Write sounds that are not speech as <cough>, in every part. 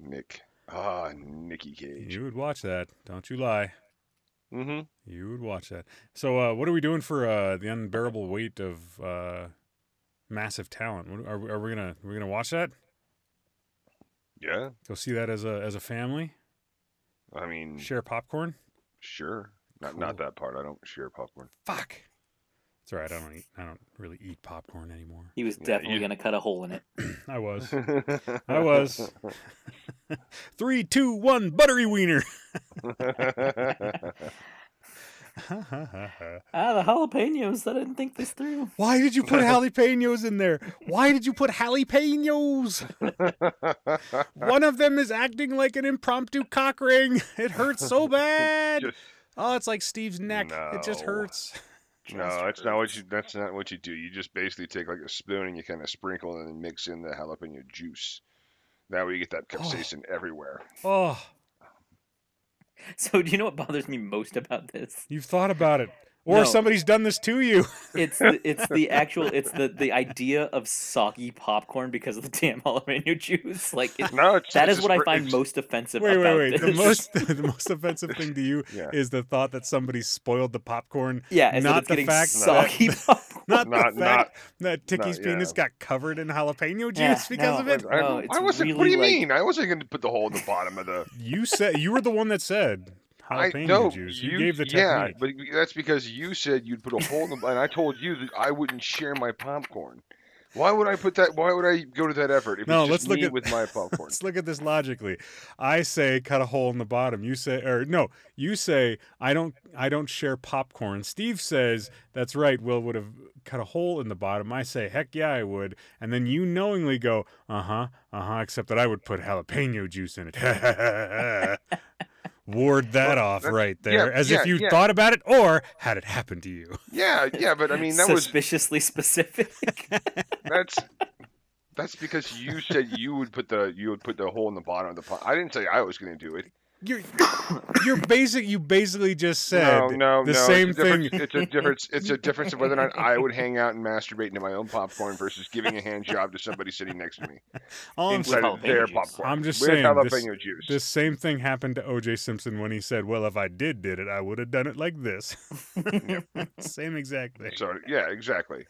Nick. Ah, Nicky Cage. You would watch that, don't you lie. Mm-hmm. You would watch that. So, uh, what are we doing for uh, the unbearable weight of uh, massive talent? What, are, are we gonna are we gonna watch that? Yeah. Go see that as a as a family. I mean, Share popcorn. sure. Not not that part. I don't share popcorn. Fuck. It's all right. I don't eat. I don't really eat popcorn anymore. He was Yeah, definitely you- gonna cut a hole in it. <clears throat> I was. <laughs> I was. <laughs> Three, two, one. Buttery wiener. <laughs> Ah, the jalapenos. I didn't think this through. Why did you put jalapenos in there? Why did you put jalapenos? One of them is acting like an impromptu cock ring. It hurts so bad. Just- Oh, it's like Steve's neck. It just hurts. No, that's not what you. That's not what you do. You just basically take like a spoon and you kind of sprinkle and then mix in the jalapeno juice. That way you get that oh. capsaicin everywhere. Oh, <laughs> So, do you know what bothers me most about this? you've thought about it. Or No. somebody's done this to you. <laughs> It's the, it's the actual it's the the idea of soggy popcorn because of the damn jalapeno juice. Like it, No, it's, that it's is what I find most offensive Wait, about wait, wait. The most <laughs> the most offensive thing to you Yeah. is the thought that somebody spoiled the popcorn. yeah, and not it's the getting fact soggy <laughs> popcorn. Not, Not- the not- fact that Tiki's not- penis yeah. got covered in jalapeno juice Yeah, because no. of it. I, No, it's I wasn't. what do you like- mean? I wasn't going to put the hole in the bottom of the. You said you were the one that said I jalapeno no, juice. You, gave the technique. yeah, but that's because you said you'd put a hole in the. And I told you that I wouldn't share my popcorn. Why would I put that? Why would I go to that effort if No, let's look at- with my <laughs> popcorn? Let's look at this logically. I say cut a hole in the bottom. You say or no, you say I don't I don't share popcorn. Steve says that's right. Will would have cut a hole in the bottom. I say heck yeah I would. And then you knowingly go uh-huh, uh-huh, except that I would put jalapeno juice in it. <laughs> Ward that Well, off that's- right there yeah, as yeah, if you yeah. thought about it or had it happen to you. <laughs> yeah, yeah, but I mean that was suspiciously specific. <laughs> that's that's because you said you would put the you would put the hole in the bottom of the pot. I didn't say I was going to do it. You're you're basic you basically just said no, no, the no. same it's thing. difference- It's a difference. It's a difference of whether or not I would hang out and masturbate into my own popcorn versus giving a hand job to somebody sitting next to me All I'm inside of their popcorn. I'm just with saying, jalapeno this- juice. The same thing happened to O.J. Simpson when he said, "Well, if I did did it, I would have done it like this." <laughs> same exact thing. So yeah, exactly.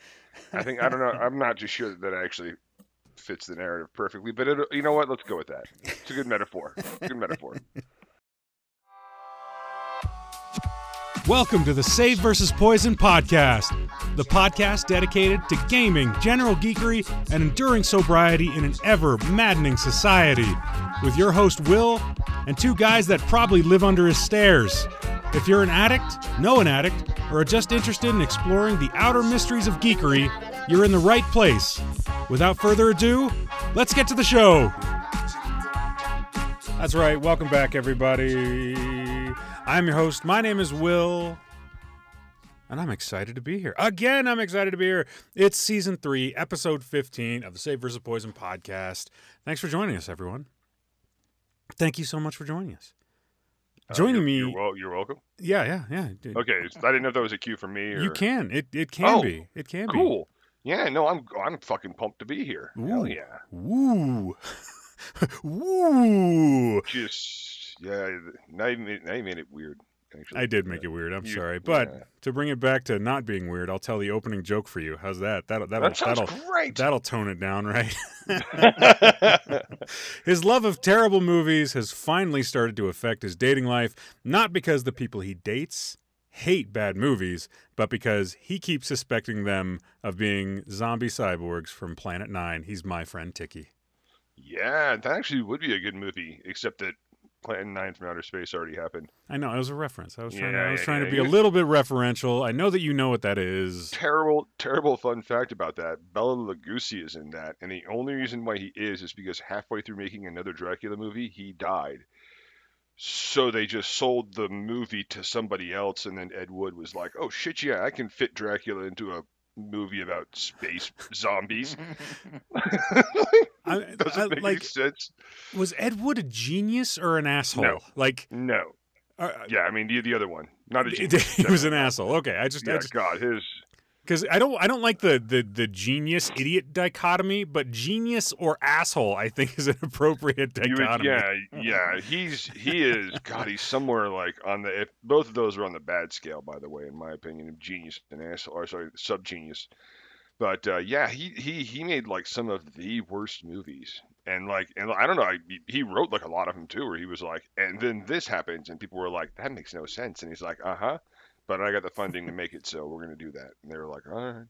I think I don't know. I'm not just sure that that actually fits the narrative perfectly, but it, you know what? Let's go with that. It's a good metaphor. Good metaphor. Welcome to the Save versus Poison podcast, the podcast dedicated to gaming, general geekery, and enduring sobriety in an ever maddening society. With your host Will and two guys that probably live under his stairs. If you're an addict, know an addict, or are just interested in exploring the outer mysteries of geekery, you're in the right place. Without further ado, let's get to the show. That's right. Welcome back, everybody. I'm your host. My name is Will. And I'm excited to be here. Again, I'm excited to be here. It's season three, episode 15 of the Save versus Poison podcast. Thanks for joining us, everyone. Thank you so much for joining us. Uh, Joining you're, me. You're, wel- you're welcome. Yeah, yeah, yeah. dude. Okay, I didn't know if that was a cue for me or You can. It it can Oh, be. It can be. Cool. Yeah, no, I'm I'm fucking pumped to be here. Hell yeah. Woo. Woo. <laughs> Just yeah. Now you made, now you made it weird. Actually, I did make it weird. I'm You- sorry, but yeah. to bring it back to not being weird, I'll tell the opening joke for you. How's that? That'll that'll that that'll, great. that'll tone it down, right? <laughs> <laughs> his love of terrible movies has finally started to affect his dating life, not because the people he dates hate bad movies, but because he keeps suspecting them of being zombie cyborgs from Planet Nine. He's my friend Tiki. yeah, that actually would be a good movie, except that Planet Nine from Outer Space already happened. I know it was a reference. I was trying. to, I was yeah, trying yeah. to be a little bit referential. I know that you know what that is. Terrible, terrible fun fact about that. Bela Lugosi is in that, and the only reason why he is is because halfway through making another Dracula movie, he died. So they just sold the movie to somebody else, and then Ed Wood was like, "Oh shit, yeah, I can fit Dracula into a movie about space zombies." <laughs> I, <laughs> Doesn't I- make any like, sense. was Ed Wood a genius or an asshole? No. Like, No. uh, Yeah, I mean the the other one, not a <laughs> genius. he was an asshole. Okay, I just, I Yeah, just God, his because I don't I don't like the, the the genius idiot dichotomy, but genius or asshole I think is an appropriate You would- dichotomy. yeah, yeah. He's he is God. He's somewhere like on the. If both of those are on the bad scale, by the way, in my opinion, of genius and asshole, or sorry, sub genius. But uh, yeah, he he he made like some of the worst movies, and like, and I don't know, I, he wrote like a lot of them too, where he was like, and then this happens, and people were like, that makes no sense, and he's like, uh huh, but I got the funding to make it, so we're gonna do that, and they were like, all right.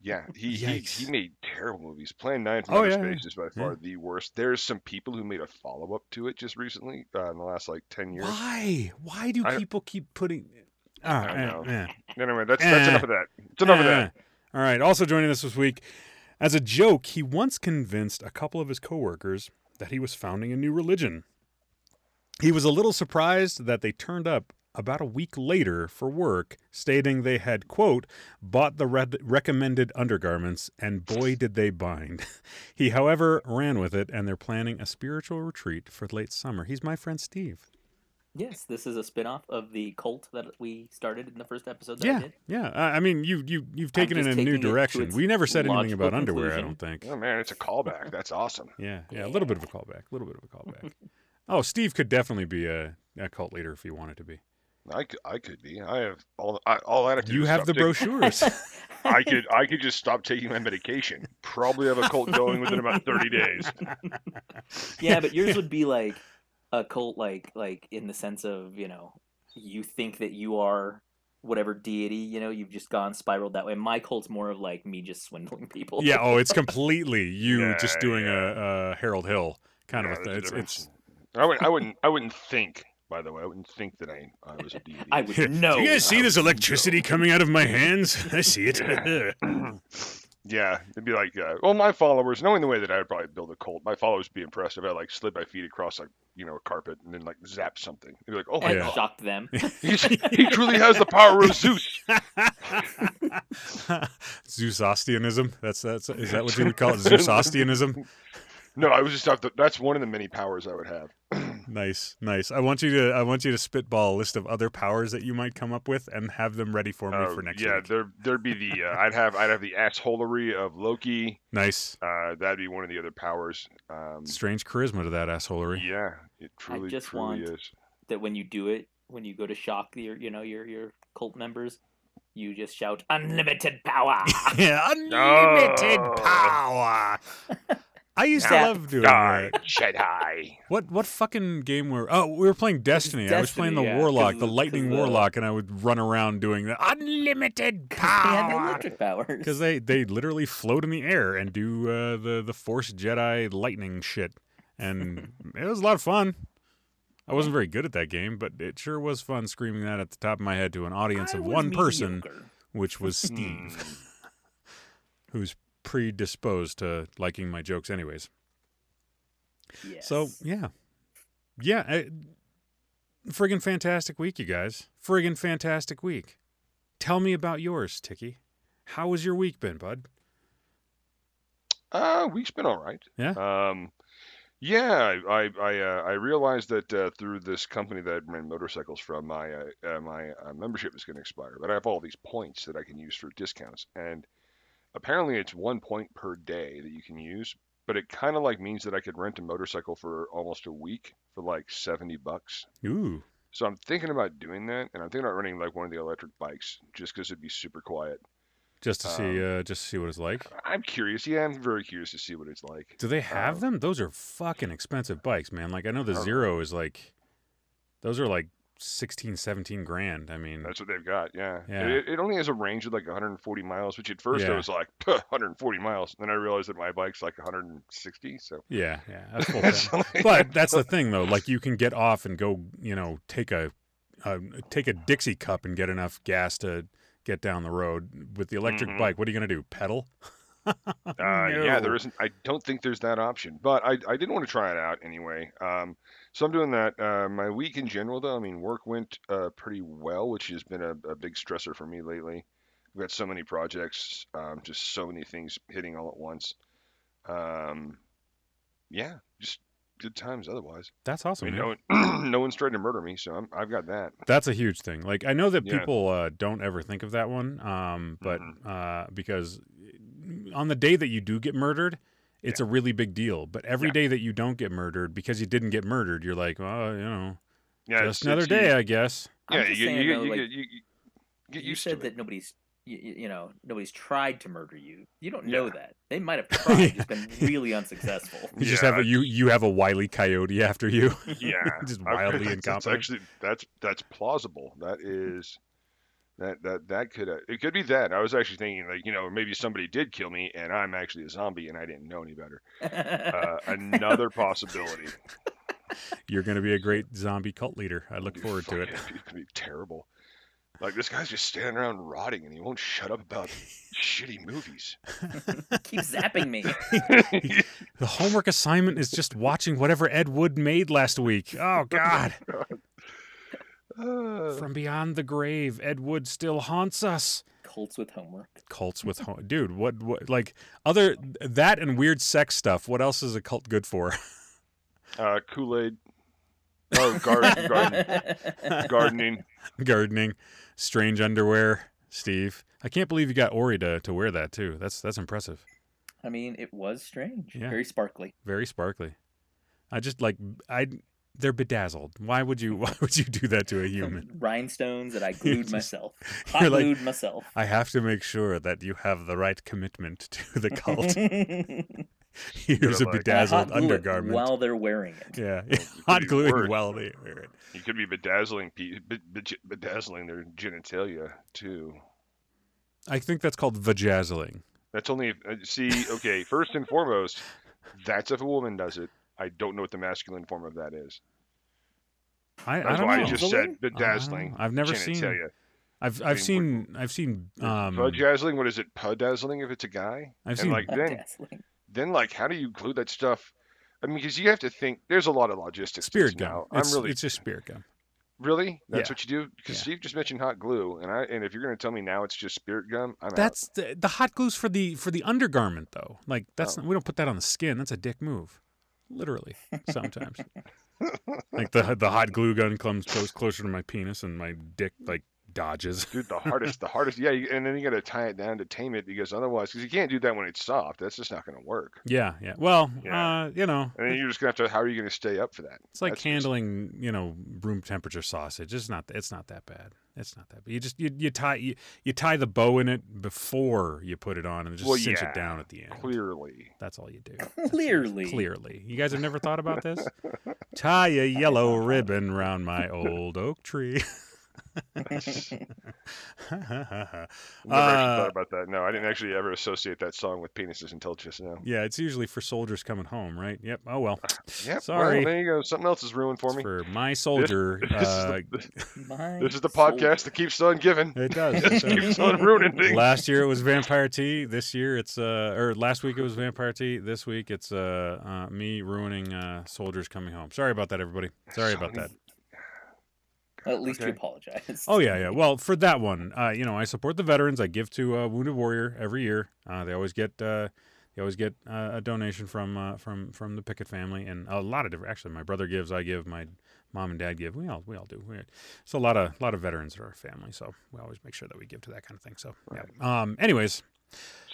Yeah, he, he he made terrible movies. Plan Nine from Oh, Outer yeah, yeah. Space is by far the worst. There's some people who made a follow up to it just recently, uh, in the last like ten years. Why? Why do I- people keep putting? Ah, I eh, know. eh. Anyway, that's that's Eh. enough of that. It's enough of that. All right. Also joining us this week, as a joke, he once convinced a couple of his coworkers that he was founding a new religion. He was a little surprised that they turned up about a week later for work, stating they had, quote, bought the red- recommended undergarments, and boy, did they bind. <laughs> he, however, ran with it, and they're planning a spiritual retreat for late summer. He's my friend Steve. Yes, this is a spin-off of the cult that we started in the first episode that I Yeah, did. yeah. I I mean, you you you've taken it in a new taking it to direction. We never said anything logical about underwear. I don't think. Oh man, it's a callback. That's awesome. <laughs> Yeah, yeah, a little bit of a callback. A little bit of a callback. oh, Steve could definitely be a, a cult leader if he wanted to be. I could, I could be. I have all. I, all I have to You is have the taking- <laughs> brochures. I could, I could just stop taking my medication. Probably have a cult going within about thirty days. <laughs> yeah, but yours would be like a cult, like like in the sense of you know you think that you are whatever deity, you know, you've just gone spiraled that way. My cult's more of like me just swindling people. yeah. Oh, it's <laughs> completely you Yeah, just doing yeah. a, a Harold Hill kind Yeah, of a thing. It's, it's I wouldn't, I wouldn't, I wouldn't think. By the way, I wouldn't think that I, I was a deity. <laughs> I would know. Do you guys see this electricity coming out of my hands? <laughs> I see it. <laughs> Yeah, it'd be like, uh, well, my followers, knowing the way that I'd probably build a cult, my followers would be impressed if I like slid my feet across like you know a carpet and then like zap something. They'd be like, oh my Yeah. god, shocked them. He's, he truly has the power of Zeus. Zeusostianism. That's that's is that what you would call it? Zeusostianism. No, I was just thought that that's one of the many powers I would have. Nice, nice. I want you to I want you to spitball a list of other powers that you might come up with and have them ready for me Uh, for next yeah, week. Yeah, there there'd be the uh, I'd have I'd have the assholery of Loki. Nice. Uh, that'd be one of the other powers. Um, Strange charisma to that assholery. yeah, it truly just truly want- is. that when you do it, when you go to shock your, you know, your your cult members, you just shout unlimited power. <laughs> Yeah, unlimited No. power. <laughs> I used to love doing Die, that. Jedi. What what fucking game were? Oh, we were playing Destiny. I was playing the Destiny, yeah, Warlock, 'cause the Lightning Lightning 'cause the- Warlock, and I would run around doing the unlimited they had power. electric powers. Because they they literally float in the air and do uh, the the Force Jedi lightning shit, and <laughs> it was a lot of fun. I wasn't very good at that game, but it sure was fun screaming that at the top of my head to an audience I of was one person, which was Hmm. Steve, <laughs> who's predisposed to liking my jokes, anyways. Yes. So yeah, yeah, I, friggin' fantastic week, you guys. Friggin' fantastic week. Tell me about yours, Tiki. How has your week been, bud? Uh, week's been all right. Yeah? Um, yeah, I I I, uh, I realized that uh, through this company that I rent motorcycles from, my uh, uh, my uh, membership is going to expire, but I have all these points that I can use for discounts, and apparently it's one point per day that you can use, but it kind of like means that I could rent a motorcycle for almost a week for like seventy bucks. Ooh, So I'm thinking about doing that, and I'm thinking about renting like one of the electric bikes, just because it'd be super quiet. just to see, Um, uh, just to see what it's like. I'm curious. Yeah, I'm very curious to see what it's like. Do they have uh, them? Those are fucking expensive bikes, man. Like I know the I don't know. Zero is like, those are like 16, 17 grand. I mean, That's what they've got. Yeah. Yeah. It, it only has a range of like 140 miles, which at first I was like <laughs> 140 miles. Then I realized that my bike's like 160. So. yeah, yeah, that's <laughs> full It's like- But that's the <laughs> thing, though. Like you can get off and go, you know, take a, uh, take a Dixie cup and get enough gas to get down the road. With the electric Mhm. bike, what are you gonna do? Pedal? Uh, Yeah, there No. isn't. I don't think there's that option, but I, I did want to try it out anyway. Um, so I'm doing that. Uh, my week in general, though, I mean, work went uh, pretty well, which has been a, a big stressor for me lately. We've got so many projects, um, just so many things hitting all at once. Um, yeah, just good times otherwise. That's I awesome. mean, no one, <clears throat> no one's trying to murder me, so I'm, I've got that. That's a huge thing. Like I know that Yeah. people uh, don't ever think of that one, um, but Mhm. uh, because on the day that you do get murdered, it's a really big deal. But every Yeah. day that you don't get murdered, because you didn't get murdered, you're like, well, you know, Yeah, just it's- another it's- day, You, I guess. Yeah, you, saying, you, though, you, like, get, you, you get you said that nobody's you, you know nobody's tried to murder you. You don't Yeah. know that. They might have <laughs> tried. It's been really unsuccessful. <laughs> You just have a, you you have a wily coyote after you. Yeah, <laughs> just wildly that's- incompetent. That's actually that's that's plausible. That mm-hmm. is that that that could uh, it could be that. I was actually thinking like you know maybe somebody did kill me and I'm actually a zombie and I didn't know any better. Uh, <laughs> another possibility. You're going to be a great zombie cult leader. I look Dude, forward to it. fucking- It's gonna be terrible. Like this guy's just standing around rotting and he won't shut up about shitty movies. <laughs> Keep zapping me. <laughs> The homework assignment is just watching whatever Ed Wood made last week. Oh God! Uh, From beyond the grave, Ed Wood still haunts us. Cults with homework. Cults with home, dude. What, what? Like other that and weird sex stuff. What else is a cult good for? <laughs> uh, Kool Aid. Oh, garden, <laughs> garden, gardening. Gardening, strange underwear. Steve, I can't believe you got Ori to, to wear that too. That's that's impressive. I mean, it was strange. Yeah. Very sparkly. Very sparkly. I just like I. They're bedazzled. Why would you? <laughs> Why would you do that to a human? Rhinestones that I <laughs> glued just- myself. <laughs> you're Hot like- glued myself. I have to make sure that you have the right commitment to the cult. And Here's a like- bedazzled hot glue it undergarment. while they're wearing it. yeah, could hot be gluing worse. while they wear it. You could be bedazzling pe- be- be- bedazzling their genitalia too. I think that's called vajazzling. That's only uh, see. Okay, first and foremost, that's if a woman does it. I don't know what the masculine form of that is. I, I don't why know. I just said I don't know. bedazzling. I've never seen. genitalia. I've I I've mean, seen I've seen um Bedazzling. What is it? Pudazzling if it's a guy. I've and seen like then, Dazzling. then like, how do you glue that stuff? I mean, because you have to think. There's a lot of logistics. to spirit this gum. Now. I'm It's, really it's just spirit gum. really. That's Yeah. what you do. Because Yeah. Steve just mentioned hot glue, and I and if you're gonna tell me now it's just spirit gum, I'm out. That's the, the hot glue's for the for the undergarment though. Like that's Oh. not, we don't put that on the skin. That's a dick move. Literally, sometimes. <laughs> like the the hot glue gun comes close closer to my penis and my dick like dodges. <laughs> Dude, the hardest, the hardest, yeah, and then you got to tie it down to tame it because otherwise, because you can't do that when it's soft. That's just not going to work. Yeah, yeah. Well, Yeah. uh, you know, And then you're just going to have to. How are you going to stay up for that? it's like That's just- handling, you know, room temperature sausage. It's not it's not that bad. It's not that bad. You just you, you tie you, you tie the bow in it before you put it on and just Well, cinch yeah, it down at the end. Clearly, <laughs> That's all you do. Clearly. Clearly. You guys have never thought about this? <laughs> Tie a yellow ribbon round my old oak tree. Never actually Uh, thought about that. No, I didn't actually ever associate that song with penises until just now. yeah, it's usually for soldiers coming home, right? Yep. Oh well. Yep. Sorry. Well, there you go. Something else is ruined for It's me. for my soldier. <laughs> This, is uh, the, My this is the soul. podcast that keeps on giving. it does. <laughs> It it just does. keeps on ruining things. Last year it was Vampire Tea. This year it's uh, or last week it was Vampire Tea. This week it's uh, uh me ruining uh soldiers coming home. Sorry about that, everybody. Sorry about that. At least you apologize. Oh yeah, yeah. Well, for that one, uh, you know, I support the veterans. I give to uh, Wounded Warrior every year. Uh, they always get uh, they always get uh, a donation from uh, from from the Pickett family, and a lot of different. Actually, my brother gives, I give, my mom and dad give. We all we all do. We, so a lot of lot of veterans in our family. So we always make sure that we give to that kind of thing. So yeah. Um. Anyways,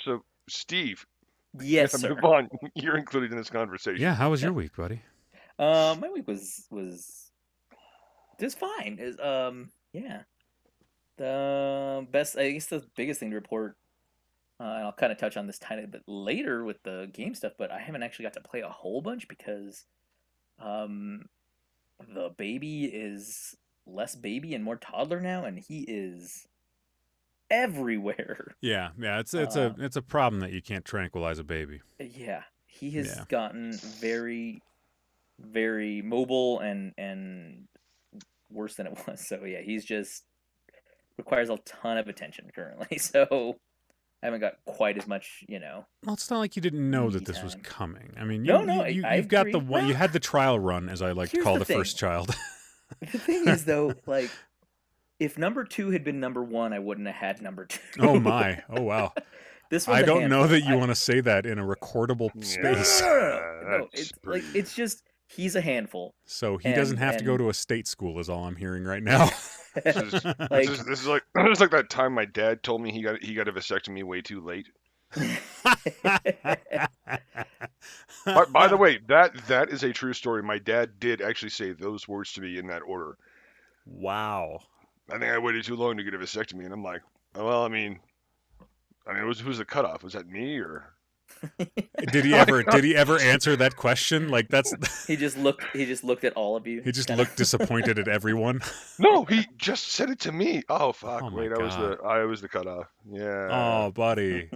So, Steve, Yes, sir. move on. <laughs> You're included in this conversation. yeah. How was your week, buddy? Uh, my week was was just fine. Is um yeah. The best, I guess, the biggest thing to report. Uh, and I'll kind of touch on this tiny bit later with the game stuff, but I haven't actually got to play a whole bunch because, um, the baby is less baby and more toddler now, and he is everywhere. <laughs> Yeah, yeah. It's it's Uh, a it's a problem that you can't tranquilize a baby. Yeah, he has Yeah. gotten very, very mobile and and worse than it <laughs> was. So yeah, he's just requires a ton of attention currently. <laughs> So I haven't got quite as much, you know. Well, it's not like you didn't know that Me this was coming. I mean, you, No, no, you, I- I you, have got the one. You had the trial run, as I like to call the the, first child. <laughs> The thing is though, like if number two had been number one, I wouldn't have had number two. oh my! Oh wow! this was I a don't know that you I- want to say that in a recordable Yeah. space. No, It's like it's just he's a handful. So he doesn't And- have to go to a state school, is all I'm hearing right now. <laughs> This is, this, Like- is, this is like <clears throat> this is like that time my dad told me he got he got a vasectomy way too late. <laughs> By, by the way, that that is a true story. My dad did actually say those words to me in that order. wow. I think I waited too long to get a vasectomy, and I'm like, well, I mean, I mean, it was who's the cutoff? Was that me or? <laughs> Did he ever did he ever answer that question? Like that's <laughs> he just looked. He just looked at all of you. he just kinda- looked <laughs> disappointed at everyone. No, he just said it to me. Oh fuck! Oh my Wait, I was the I was the cutoff. Yeah. Oh, buddy.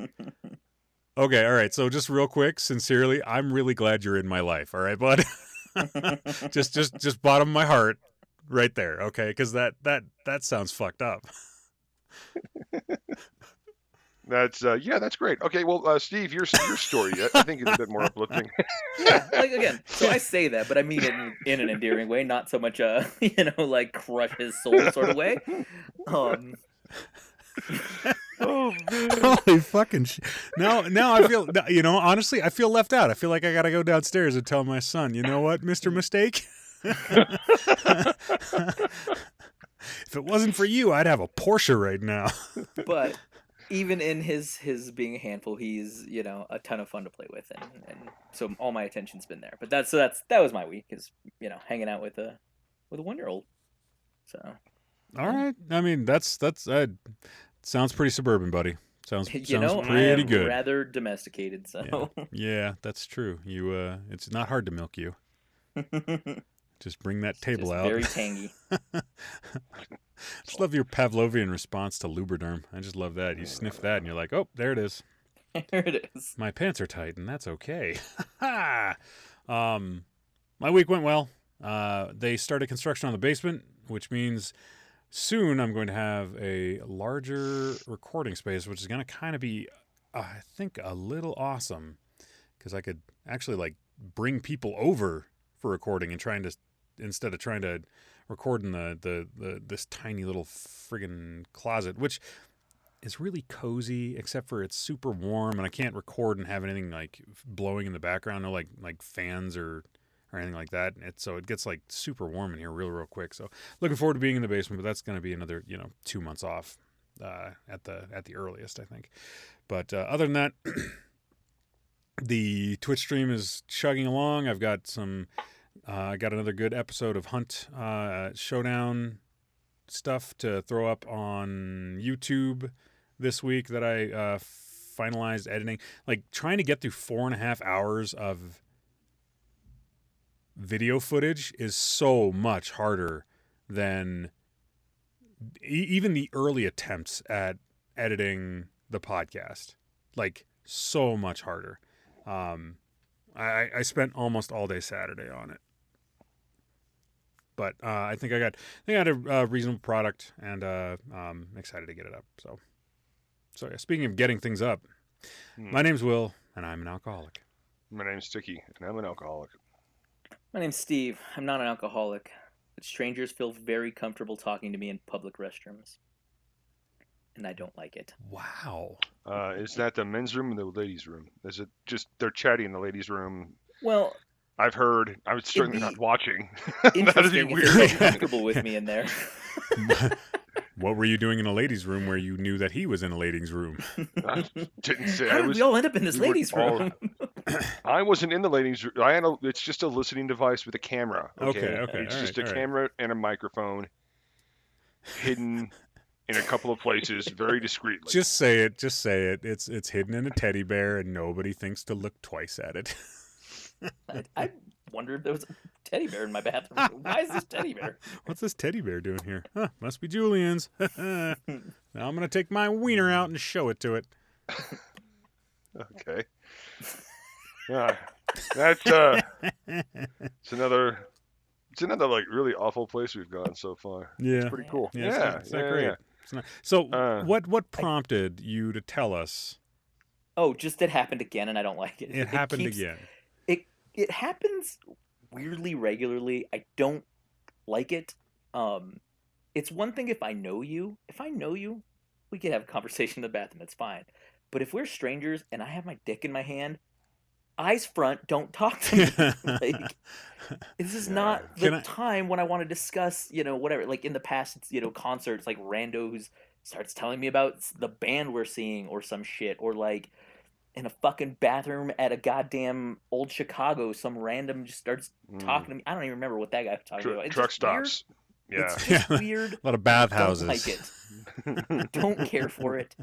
Okay, all right. So just real quick, sincerely, I'm really glad you're in my life. All right, bud. just just just bottom of my heart right there, okay? Cuz that that that sounds fucked up. That's uh, yeah, that's great. Okay, well, uh, Steve, your your story, I, I think is a bit more uplifting. <laughs> yeah, like again. So I say that, but I mean it in, in an endearing way, not so much a <laughs> you know like crush his soul sort of way. Um, oh man. Holy fucking sh- Now now I feel you know, honestly, I feel left out. I feel like I got to go downstairs and tell my son, "You know what, Mr. Mistake?" <laughs> if it wasn't for you, I'd have a Porsche right now. but even in his his being a handful, he's you know a ton of fun to play with, and, and so all my attention's been there. But that's so that's that was my week is you know hanging out with a with a one year old. So All right. I mean, that's that's uh, sounds pretty suburban, buddy. Sounds <laughs> you sounds know pretty good. rather domesticated. So Yeah, that's true. You uh it's not hard to milk you. <laughs> Just bring that table out. very <laughs> tangy. just love your Pavlovian response to Lubriderm. I just love that. You sniff that and you're like, "Oh, there it is. <laughs> there it is. My pants are tight and that's okay." <laughs> um my week went well. Uh they started construction on the basement, which means soon I'm going to have a larger recording space, which is going to kind of be, uh, I think, a little awesome because I could actually like bring people over for recording and trying to instead of trying to record in the the, the this tiny little friggin' closet, which is really cozy except for it's super warm and I can't record and have anything like blowing in the background, no like like fans or or anything like that. It, so it gets like super warm in here real real quick. So looking forward to being in the basement, but that's going to be another you know two months off uh, at the at the earliest, I think. But uh, other than that, <clears throat> the Twitch stream is chugging along. I've got some. Uh, I got another good episode of Hunt uh, Showdown stuff to throw up on YouTube this week that I uh, finalized editing. Like trying to get through four and a half hours of video footage is so much harder than e- even the early attempts at editing the podcast. Like so much harder. Um, I, I spent almost all day Saturday on it, but uh, I think I got I think I got a, uh reasonable product, and uh, um, excited to get it up. So, so yeah. Speaking of getting things up, Hmm. my name's Will, and I'm an alcoholic. My name's Tiki, and I'm an alcoholic. My name's Steve. I'm not an alcoholic, but strangers feel very comfortable talking to me in public restrooms. And I don't like it. Wow. Uh, is that the men's room or the ladies' room? Is it just they're chatting in the ladies' room? Well, I've heard. I was certainly not watching. <laughs> That'd be weird. they <laughs> comfortable with me in there. <laughs> what were you doing in a ladies' room where you knew that he was in a ladies' room? I didn't say How I did was. we all end up in this we were ladies' all- room? I wasn't in the ladies' room. I had a. It's just a listening device with a camera. Okay. Okay, okay, It's all just right, a all right. camera and a microphone, hidden in a couple of places, very discreetly. Just say it. Just say it. It's it's hidden in a teddy bear, and nobody thinks to look twice at it. <laughs> I, I wonder if there was a teddy bear in my bathroom. Why is this teddy bear? <laughs> What's this teddy bear doing here? Huh, must be Julian's. <laughs> now I'm gonna take my wiener out and show it to it. Okay. Yeah, that's uh, it's another, it's another like really awful place we've gone so far. Yeah. It's pretty cool. Yeah, Yeah, it's not- it's not yeah, great. yeah. It's not- So Uh, what what prompted you to tell us Oh, just it happened again, and I don't like it. it happened keeps- again? It it happens weirdly regularly. I don't like it. Um, it's one thing if I know you. If I know you, we can have a conversation in the bathroom. It's fine. But if we're strangers and I have my dick in my hand, eyes front, don't talk to <laughs> me. like <laughs> This is Yeah. not the I- time when I want to discuss, you know, whatever. Like in the past, it's, you know, concerts like Rando who starts telling me about the band we're seeing or some shit, or like in a fucking bathroom at a goddamn old Chicago, some random just starts Mm. talking to me. I don't even remember what that guy was talking Tru- about. It's truck just weird. stops. Yeah. It's <laughs> just Yeah. weird. A lot of I don't bathhouses. like it. don't care for it.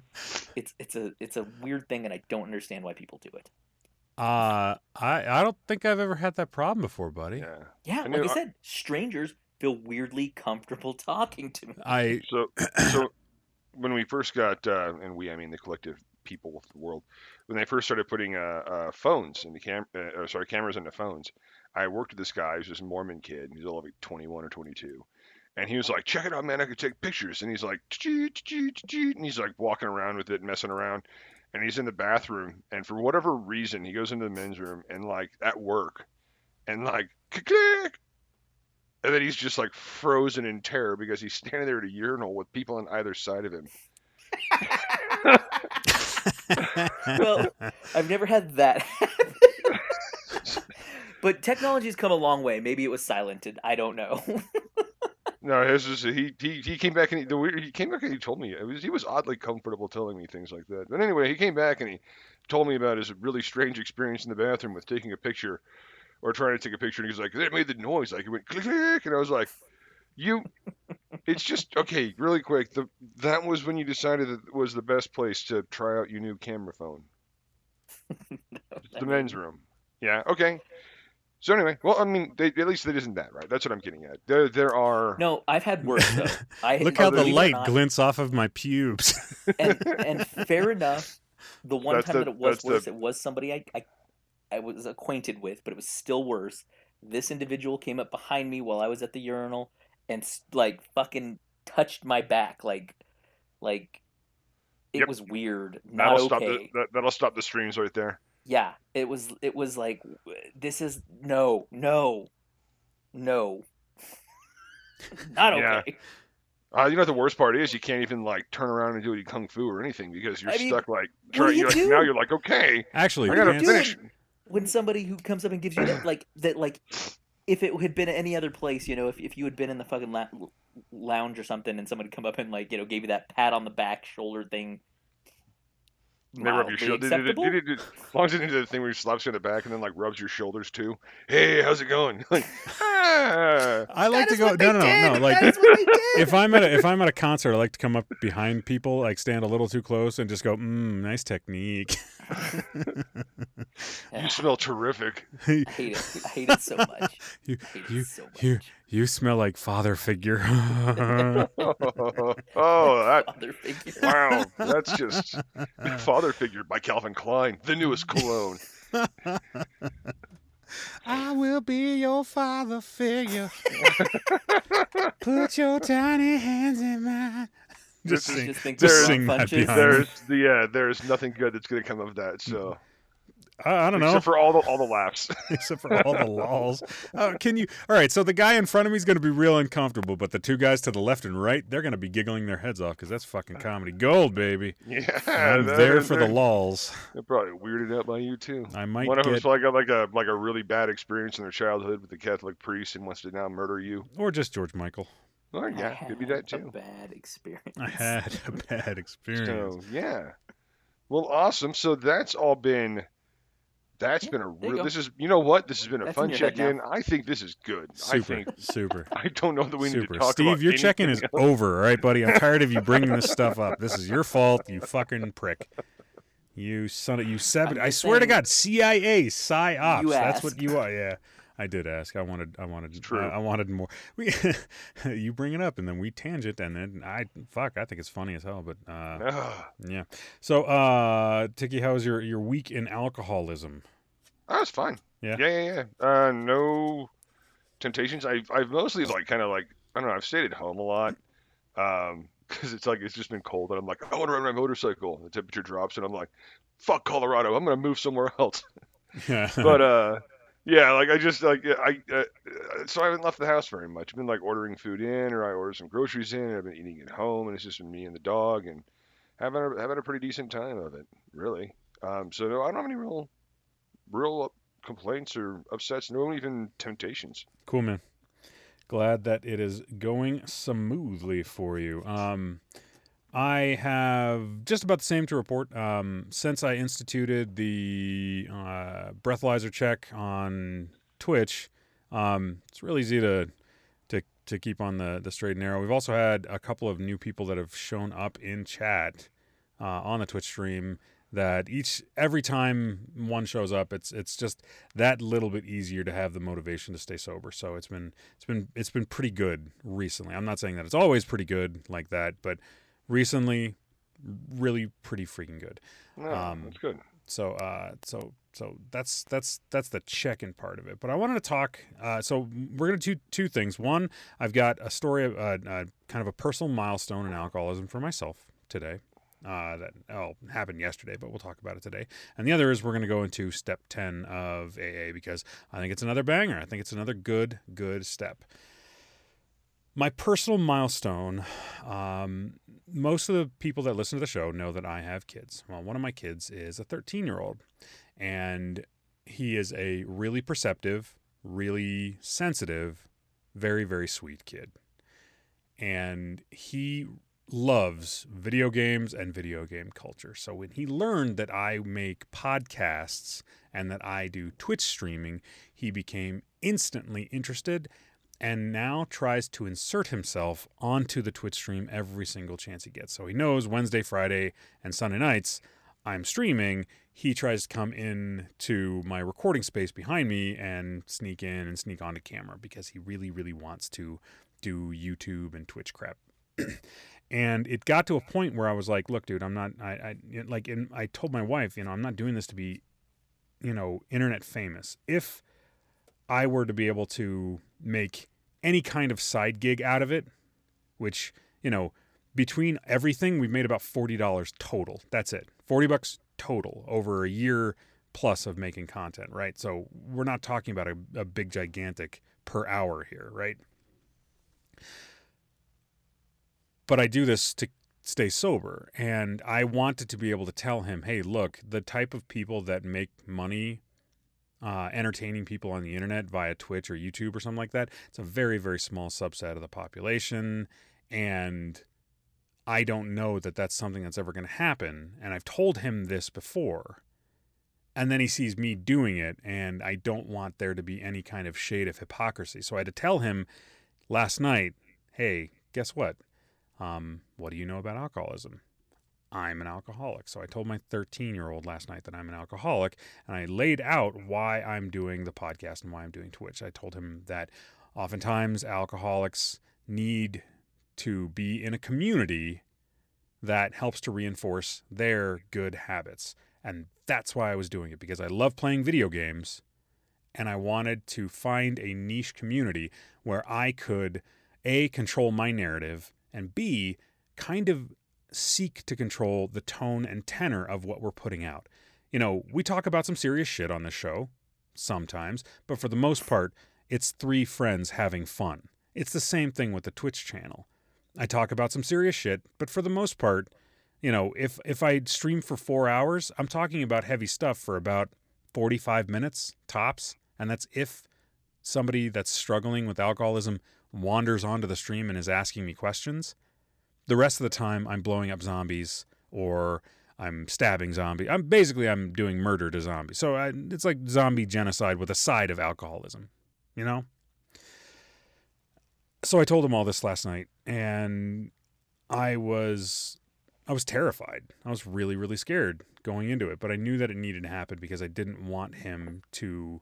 It's it's a it's a weird thing, and I don't understand why people do it. Uh, I I don't think I've ever had that problem before, buddy. yeah. Yeah, I like I I- said, strangers feel weirdly comfortable <laughs> talking to me. I So, <clears throat> so when we first got, uh, and we, I mean the collective people of the world, when they first started putting uh, uh, phones in the cam, uh, sorry, cameras into phones, I worked with this guy. He was this Mormon kid. He's all like 21 or 22, and he was like, "Check it out, man! I can take pictures." And he's like, and he's like walking around with it, messing around. And he's in the bathroom, and for whatever reason, he goes into the men's room and like at work, and like click, and then he's just like frozen in terror because he's standing there at a urinal with people on either side of him. Well, I've never had that happen. <laughs> but technology's come a long way. Maybe it was silented. I don't know. <laughs> No, his is he he he came back and he, the weird, he came back and he told me it was he was oddly comfortable telling me things like that. But anyway, he came back and he told me about his really strange experience in the bathroom with taking a picture or trying to take a picture. And he was like, "It made the noise like it went click click," and I was like, "You." It's just okay. Really quick. The that was when you decided that it was the best place to try out your new camera phone. <laughs> the men's room. Yeah. Okay. So anyway, well, I mean, they, at least it isn't that, right? That's what I'm getting at. There, there are. No, I've had worse though. <laughs> I Look how the believe it or light not, glints off of my pubes. <laughs> and and fair enough. The one That's time the- that it was that's the- worse, it was somebody I, I I was acquainted with, but it was still worse. This individual came up behind me while I was at the urinal and like fucking touched my back, like like it Yep. was weird. That'll Not stop okay. the that, that'll stop the streams right there. Yeah, it was. It was like this is no, no, no, <laughs> not Yeah. okay. Uh, you know what the worst part is? You can't even like turn around and do any kung fu or anything because you're I mean, stuck like trying. you You're like, now you're like, okay, Actually, I gotta you pants- doing? finish. when somebody who comes up and gives you that like that like if it had been any other place you know if, if you had been in the fucking la- lounge or something and somebody come up and like you know gave you that pat on the back shoulder thing They rub your mildly shoulder. acceptable As long as it into the thing where he slaps you in the back and then like rubs your shoulders too. Hey, how's it going? <laughs> Like, ah. I like to go. No, no, no, no. Like That is what they <laughs> did! if I'm at a, if I'm at a concert, I like to come up behind people, like stand a little too close, and just go, "Mmm, nice technique." <laughs> You smell terrific. I hate it I hate it so much you, I hate you, it so much you, you smell like father figure. <laughs> <laughs> oh, that Father figure wow, that's just <laughs> father figure by Calvin Klein, the newest cologne. I will be your father figure. Put your tiny hands in mine. Just This sing, just think just the sing that behind. There's the yeah, there's nothing good that's gonna come of that. So I, I don't know. except for all the all the laughs. except for all the lols. Uh, can you? All right. So the guy in front of me is going to be real uncomfortable, but the two guys to the left and right, they're going to be giggling their heads off because that's fucking comedy gold, baby. yeah, I'm they're- there for the they're- lols. They're probably weirded out by you too. I might One of them's get, probably got like a like a really bad experience in their childhood with the Catholic priest and wants to now murder you. or just George Michael. Oh yeah, could be had that a too. bad experience I had a bad experience. So yeah, well, awesome. So that's all been. That's Yeah, been a real. This is you know what this has been a That's fun in your head check in. I think this is good. I Super, think super, <laughs> I don't know that we need to talk about. Steve, about your check-in is else. over. All right, buddy. I'm tired of you bringing this stuff up. This is your fault. You fucking prick. You son of you seven. I'm I swear to God, CIA, psyops. You That's what you are. Yeah, I did ask. I wanted. I wanted. It's true. I, I wanted more. <laughs> We, <laughs> you bring it up, and then we tangent, and then I fuck. I think it's funny as hell. But uh, Ah, yeah. So, uh, Tiki, how's your your week in alcoholism? that was fine. Yeah. Yeah, yeah, yeah. Uh, no temptations. I've I've mostly like kind of like I don't know. I've stayed at home a lot. Um, <laughs> because it's like it's just been cold, and I'm like, I want to ride my motorcycle. The temperature drops, and I'm like, fuck Colorado. I'm gonna move somewhere else. Yeah. but uh yeah like i just like i uh, uh, so i haven't left the house very much i've been like ordering food in or i order some groceries in and i've been eating at home and it's just been me and the dog and having a, having a pretty decent time of it really um so no i don't have any real real complaints or upsets, no even temptations. Cool, man. Glad that it is going smoothly for you. Um, I have just about the same to report. Um, since I instituted the uh, breathalyzer check on Twitch, um, it's really easy to to to keep on the the straight and narrow. We've also had a couple of new people that have shown up in chat uh, on the Twitch stream. That each every time one shows up, it's it's just that little bit easier to have the motivation to stay sober. So it's been it's been it's been pretty good recently. I'm not saying that it's always pretty good like that, but recently, really pretty freaking good. No, Um, that's good. So uh, so so that's that's that's the check-in part of it. But I wanted to talk. Uh, so we're gonna do two things. One, I've got a story of uh, uh, kind of a personal milestone in alcoholism for myself today. Uh, that oh, happened yesterday, but we'll talk about it today. And the other is we're going to go into step 10 of AA because I think it's another banger. I think it's another good, good step. My personal milestone um, most of the people that listen to the show know that I have kids. Well, one of my kids is a 13 year old, and he is a really perceptive, really sensitive, very, very sweet kid. And he loves video games and video game culture. So when he learned that I make podcasts and that I do Twitch streaming, he became instantly interested and now tries to insert himself onto the Twitch stream every single chance he gets. So he knows Wednesday, Friday, and Sunday nights I'm streaming. He tries to come in to my recording space behind me and sneak in and sneak onto camera because he really, really wants to do YouTube and Twitch crap. <clears throat> and it got to a point where I was like, "Look, dude, I'm not. I, I like." And I told my wife, you know, I'm not doing this to be, you know, internet famous. If I were to be able to make any kind of side gig out of it, which, you know, between everything, we've made about $40 total. That's it. 40 bucks total over a year plus of making content, right? So we're not talking about a, a big, gigantic per hour here, right? But I do this to stay sober. And I wanted to be able to tell him, hey, look, the type of people that make money uh, entertaining people on the internet via Twitch or YouTube or something like that. It's a very, very small subset of the population. And I don't know that that's something that's ever going to happen. And I've told him this before. And then he sees me doing it, and I don't want there to be any kind of shade of hypocrisy. So I had to tell him last night hey, guess what? Um, what do you know about alcoholism? I'm an alcoholic. So I told my 13 year old last night that I'm an alcoholic, and I laid out why I'm doing the podcast and why I'm doing Twitch. I told him that oftentimes alcoholics need to be in a community that helps to reinforce their good habits. And that's why I was doing it because I love playing video games and I wanted to find a niche community where I could A, control my narrative, and B, kind of seek to control the tone and tenor of what we're putting out. You know, we talk about some serious shit on this show sometimes, but for the most part, it's three friends having fun. It's the same thing with the Twitch channel. I talk about some serious shit, but for the most part, you know, if if I stream for 4 hours, I'm talking about heavy stuff for about 45 minutes tops, and that's if somebody that's struggling with alcoholism wanders onto the stream and is asking me questions. The rest of the time, I'm blowing up zombies or I'm stabbing zombies. I'm basically I'm doing murder to zombies. So I, it's like zombie genocide with a side of alcoholism, you know. So I told him all this last night, and I was I was terrified. I was really really scared going into it, but I knew that it needed to happen because I didn't want him to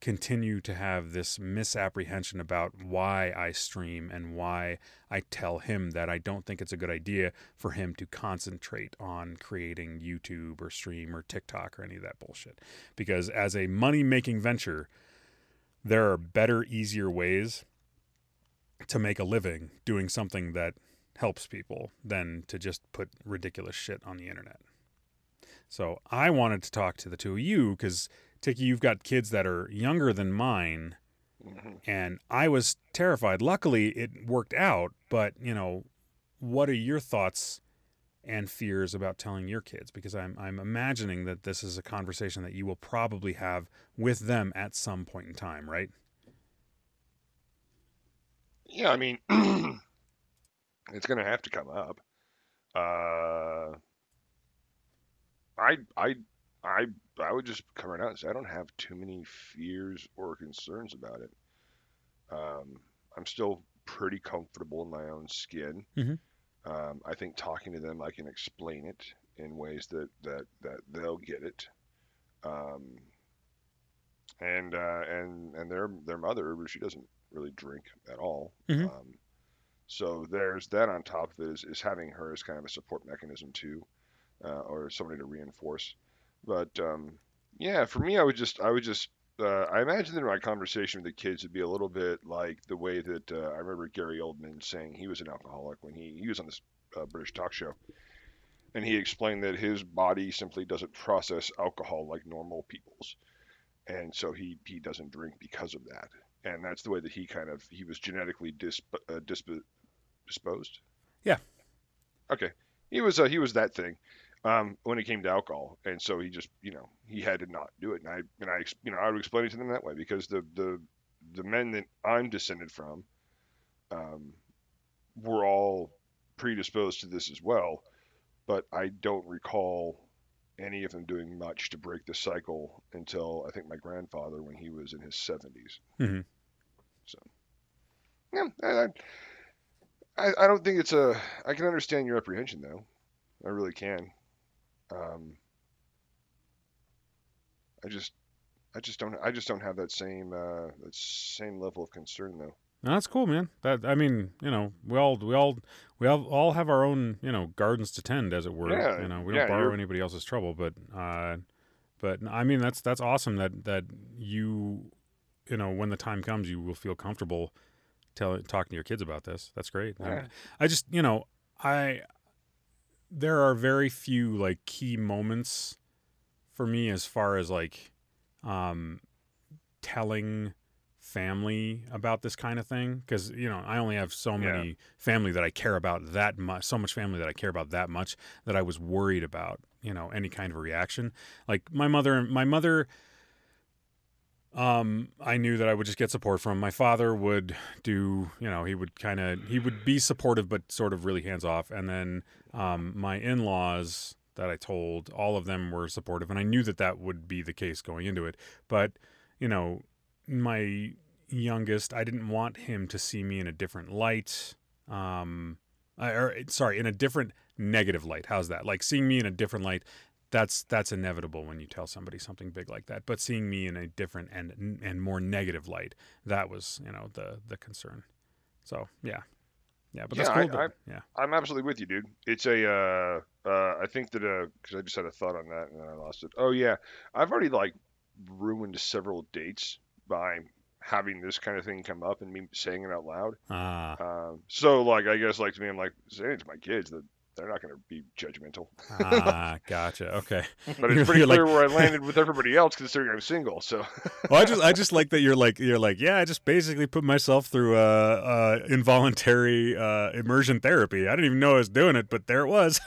continue to have this misapprehension about why I stream and why I tell him that I don't think it's a good idea for him to concentrate on creating YouTube or stream or TikTok or any of that bullshit. Because as a money making venture, there are better, easier ways to make a living doing something that helps people than to just put ridiculous shit on the internet. So I wanted to talk to the two of you because Tiki, you've got kids that are younger than mine, and I was terrified. Luckily, it worked out. But you know, what are your thoughts and fears about telling your kids because I'm I'm imagining that this is a conversation that you will probably have with them at some point in time, right? Yeah, I mean, <clears throat> it's gonna have to come up. Uh, I I I I would just come right out and say I don't have too many fears or concerns about it. Um, I'm still pretty comfortable in my own skin. Mhm. Um, I think talking to them, I can explain it in ways that that that they'll get it. Um, and uh, and and their their mother, she doesn't really drink at all. Mhm. Um, so there's that on top of it is, is having her as kind of a support mechanism too, uh, or somebody to reinforce. But um, yeah, for me, I would just I would just uh, I imagine that my conversation with the kids would be a little bit like the way that uh, I remember Gary Oldman saying he was an alcoholic when he, he was on this uh, British talk show. And he explained that his body simply doesn't process alcohol like normal people's. And so he, he doesn't drink because of that. And that's the way that he kind of, he was genetically disp, uh, disp, disposed. Yeah. Okay. He was, uh, he was that thing um, when it came to alcohol, and so he just, you know, he had to not do it. And I, and I, you know, I would explain it to them that way because the the the men that I'm descended from, um, were all predisposed to this as well, but I don't recall any of them doing much to break the cycle until I think my grandfather when he was in his 70s. Mm-hmm. So, yeah, I, I, I don't think it's a. I can understand your apprehension though. I really can. Um, I just, I just don't, I just don't have that same, uh, that same level of concern though. No, that's cool, man. That I mean, you know, we all we all we all, all have our own, you know, gardens to tend, as it were. Yeah, you know, we don't borrow you're- anybody else's trouble, but uh, but I mean, that's that's awesome that that you, you know, when the time comes, you will feel comfortable telling talking to your kids about this. That's great. I- Yeah. I just, you know, I there are very few like key moments for me as far as like um telling family about this kind of thing because you know I only have so Yeah. many family that I care about that much so much family that I care about that much that I was worried about you know any kind of reaction like my mother my mother um I knew that I would just get support from my father would do you know he would kind of he would be supportive but sort of really hands off. And then um my in-laws that I told all of them were supportive and I knew that that would be the case going into it. But you know my youngest i didn't want him to see me in a different light um or sorry in a different negative light. How's that? Like seeing me in a different light that's that's inevitable when you tell somebody something big like that but seeing me in a different and and more negative light that was you know the the concern so yeah yeah but that's Yeah, cool I- that- yeah I'm absolutely with you, dude. It's a, uh, uh, I think that, uh, because I just had a thought on that and then I lost it. Oh yeah, I've already like ruined several dates by having this kind of thing come up and me saying it out loud. ah Um, so like, I guess like to me, I'm like saying it to my kids that they're not going to be judgmental. ah <laughs> gotcha okay But it's pretty you're like- clear where I <laughs> landed with everybody else considering I'm single. So well, I just I just like that you're like you're like yeah I just basically put myself through uh, uh involuntary uh immersion therapy. I didn't even know I was doing it, but there it was,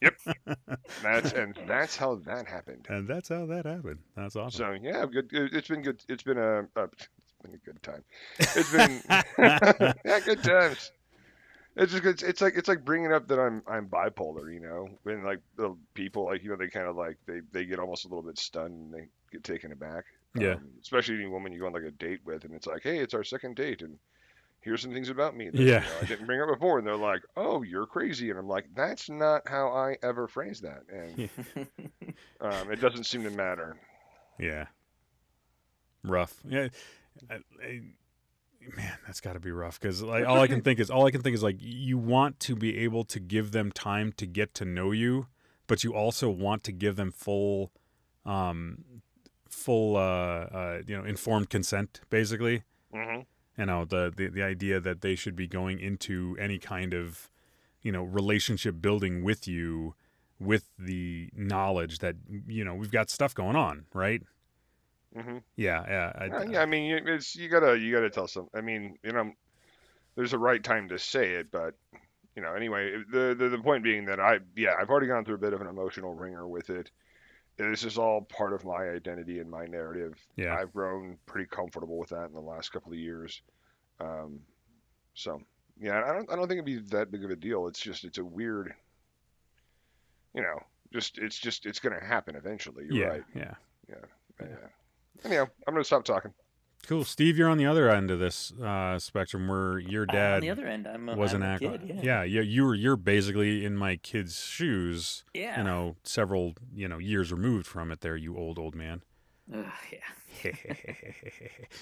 yep. <laughs> that's and that's how that happened. and that's how that happened. That's awesome. So yeah, good. it- It's been good. It's been a, uh, it's been a good time. It's been yeah, good times. It's just good. It's like it's like bringing up that I'm I'm bipolar, you know, when like the people like you know they kind of like they they get almost a little bit stunned and they get taken aback. Yeah. Um, especially any woman you go on like a date with, and it's like, hey, it's our second date, and here's some things about me that Yeah. you know, I didn't bring up before, and they're like, oh, you're crazy, and I'm like, that's not how I ever phrase that, and <laughs> um, it doesn't seem to matter. yeah, rough. Yeah, I, I, man, that's got to be rough because like all I can think is all I can think is like you want to be able to give them time to get to know you, but you also want to give them full, um, full uh, uh you know informed consent basically. hmm you know the, the the idea that they should be going into any kind of you know relationship building with you with the knowledge that you know we've got stuff going on right hmm yeah yeah I, yeah, I mean, you- it's you gotta you gotta tell some. I mean, you know, there's a right time to say it, but you know, anyway, the, the the point being that I yeah, I've already gone through a bit of an emotional wringer with it. This is all part of my identity and my narrative. Yeah. I've grown pretty comfortable with that in the last couple of years. Um, so yeah, I don't I don't think it'd be that big of a deal. It's just it's a weird, you know, just it's just it's gonna happen eventually. You're yeah, right. yeah. Yeah. Anyhow, I'm gonna stop talking. Cool, Steve. You're on the other end of this uh, spectrum, where your dad on the other end, I'm a, was I'm an actor. Yeah. yeah, yeah. You were you're basically in my kid's shoes. Yeah. You know, several you know years removed from it. There, you old old man. Ugh, yeah. <laughs>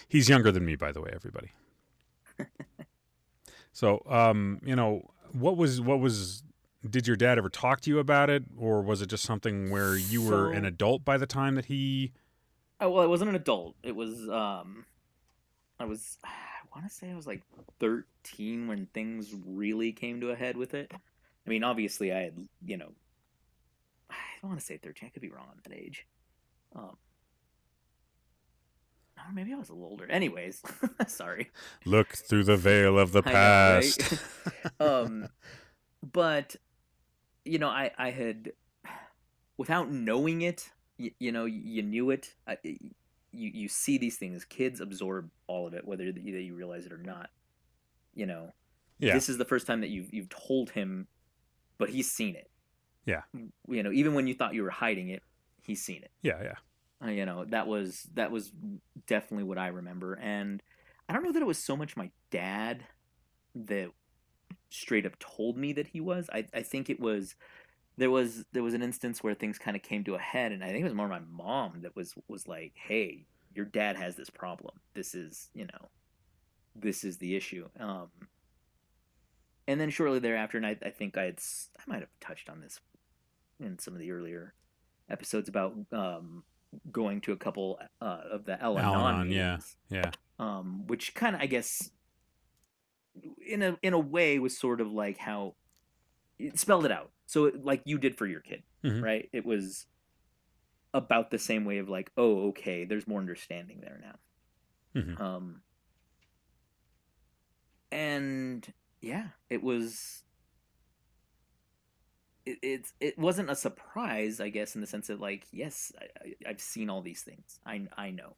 He's younger than me, by the way, everybody. <laughs> so, um, you know, what was what was did your dad ever talk to you about it, or was it just something where you were an adult by the time that he? Oh, well, I wasn't an adult. It was um, I was <sighs> I want to say I was like 13 when things really came to a head with it. I mean, obviously, I had you know, <sighs> I don't want to say 13. I could be wrong on that age. Um, or maybe I was a little older. Anyways, <laughs> sorry. Look through the veil of the <laughs> I know, right? past. <laughs> um, but you know, I I had <sighs> without knowing it, you, you know, you knew it. I, you you see these things. Kids absorb all of it, whether you, realize it or not. You know, yeah, this is the first time that you've you've told him, but he's seen it. Yeah. You know, even when you thought you were hiding it, he's seen it. yeah, yeah. Uh, you know that was that was definitely what i remember and i don't know that it was so much my dad that straight up told me that he was i, I think it was there was there was an instance where things kind of came to a head and i think it was more my mom that was was like hey your dad has this problem this is you know this is the issue um and then shortly thereafter and i, I think i had i might have touched on this in some of the earlier episodes about um going to a couple uh, of the Al-Anon, yeah. Yeah. um, which kind of, I guess, in a in a way, was sort of like how it spelled it out. So, it, like you did for your kid, Mhm. right? It was about the same way of like, oh, okay, there's more understanding there now. Mhm. Um, and yeah, it was. It, it's it wasn't a surprise, I guess, in the sense that like, yes, I, I, I've seen all these things. I I know.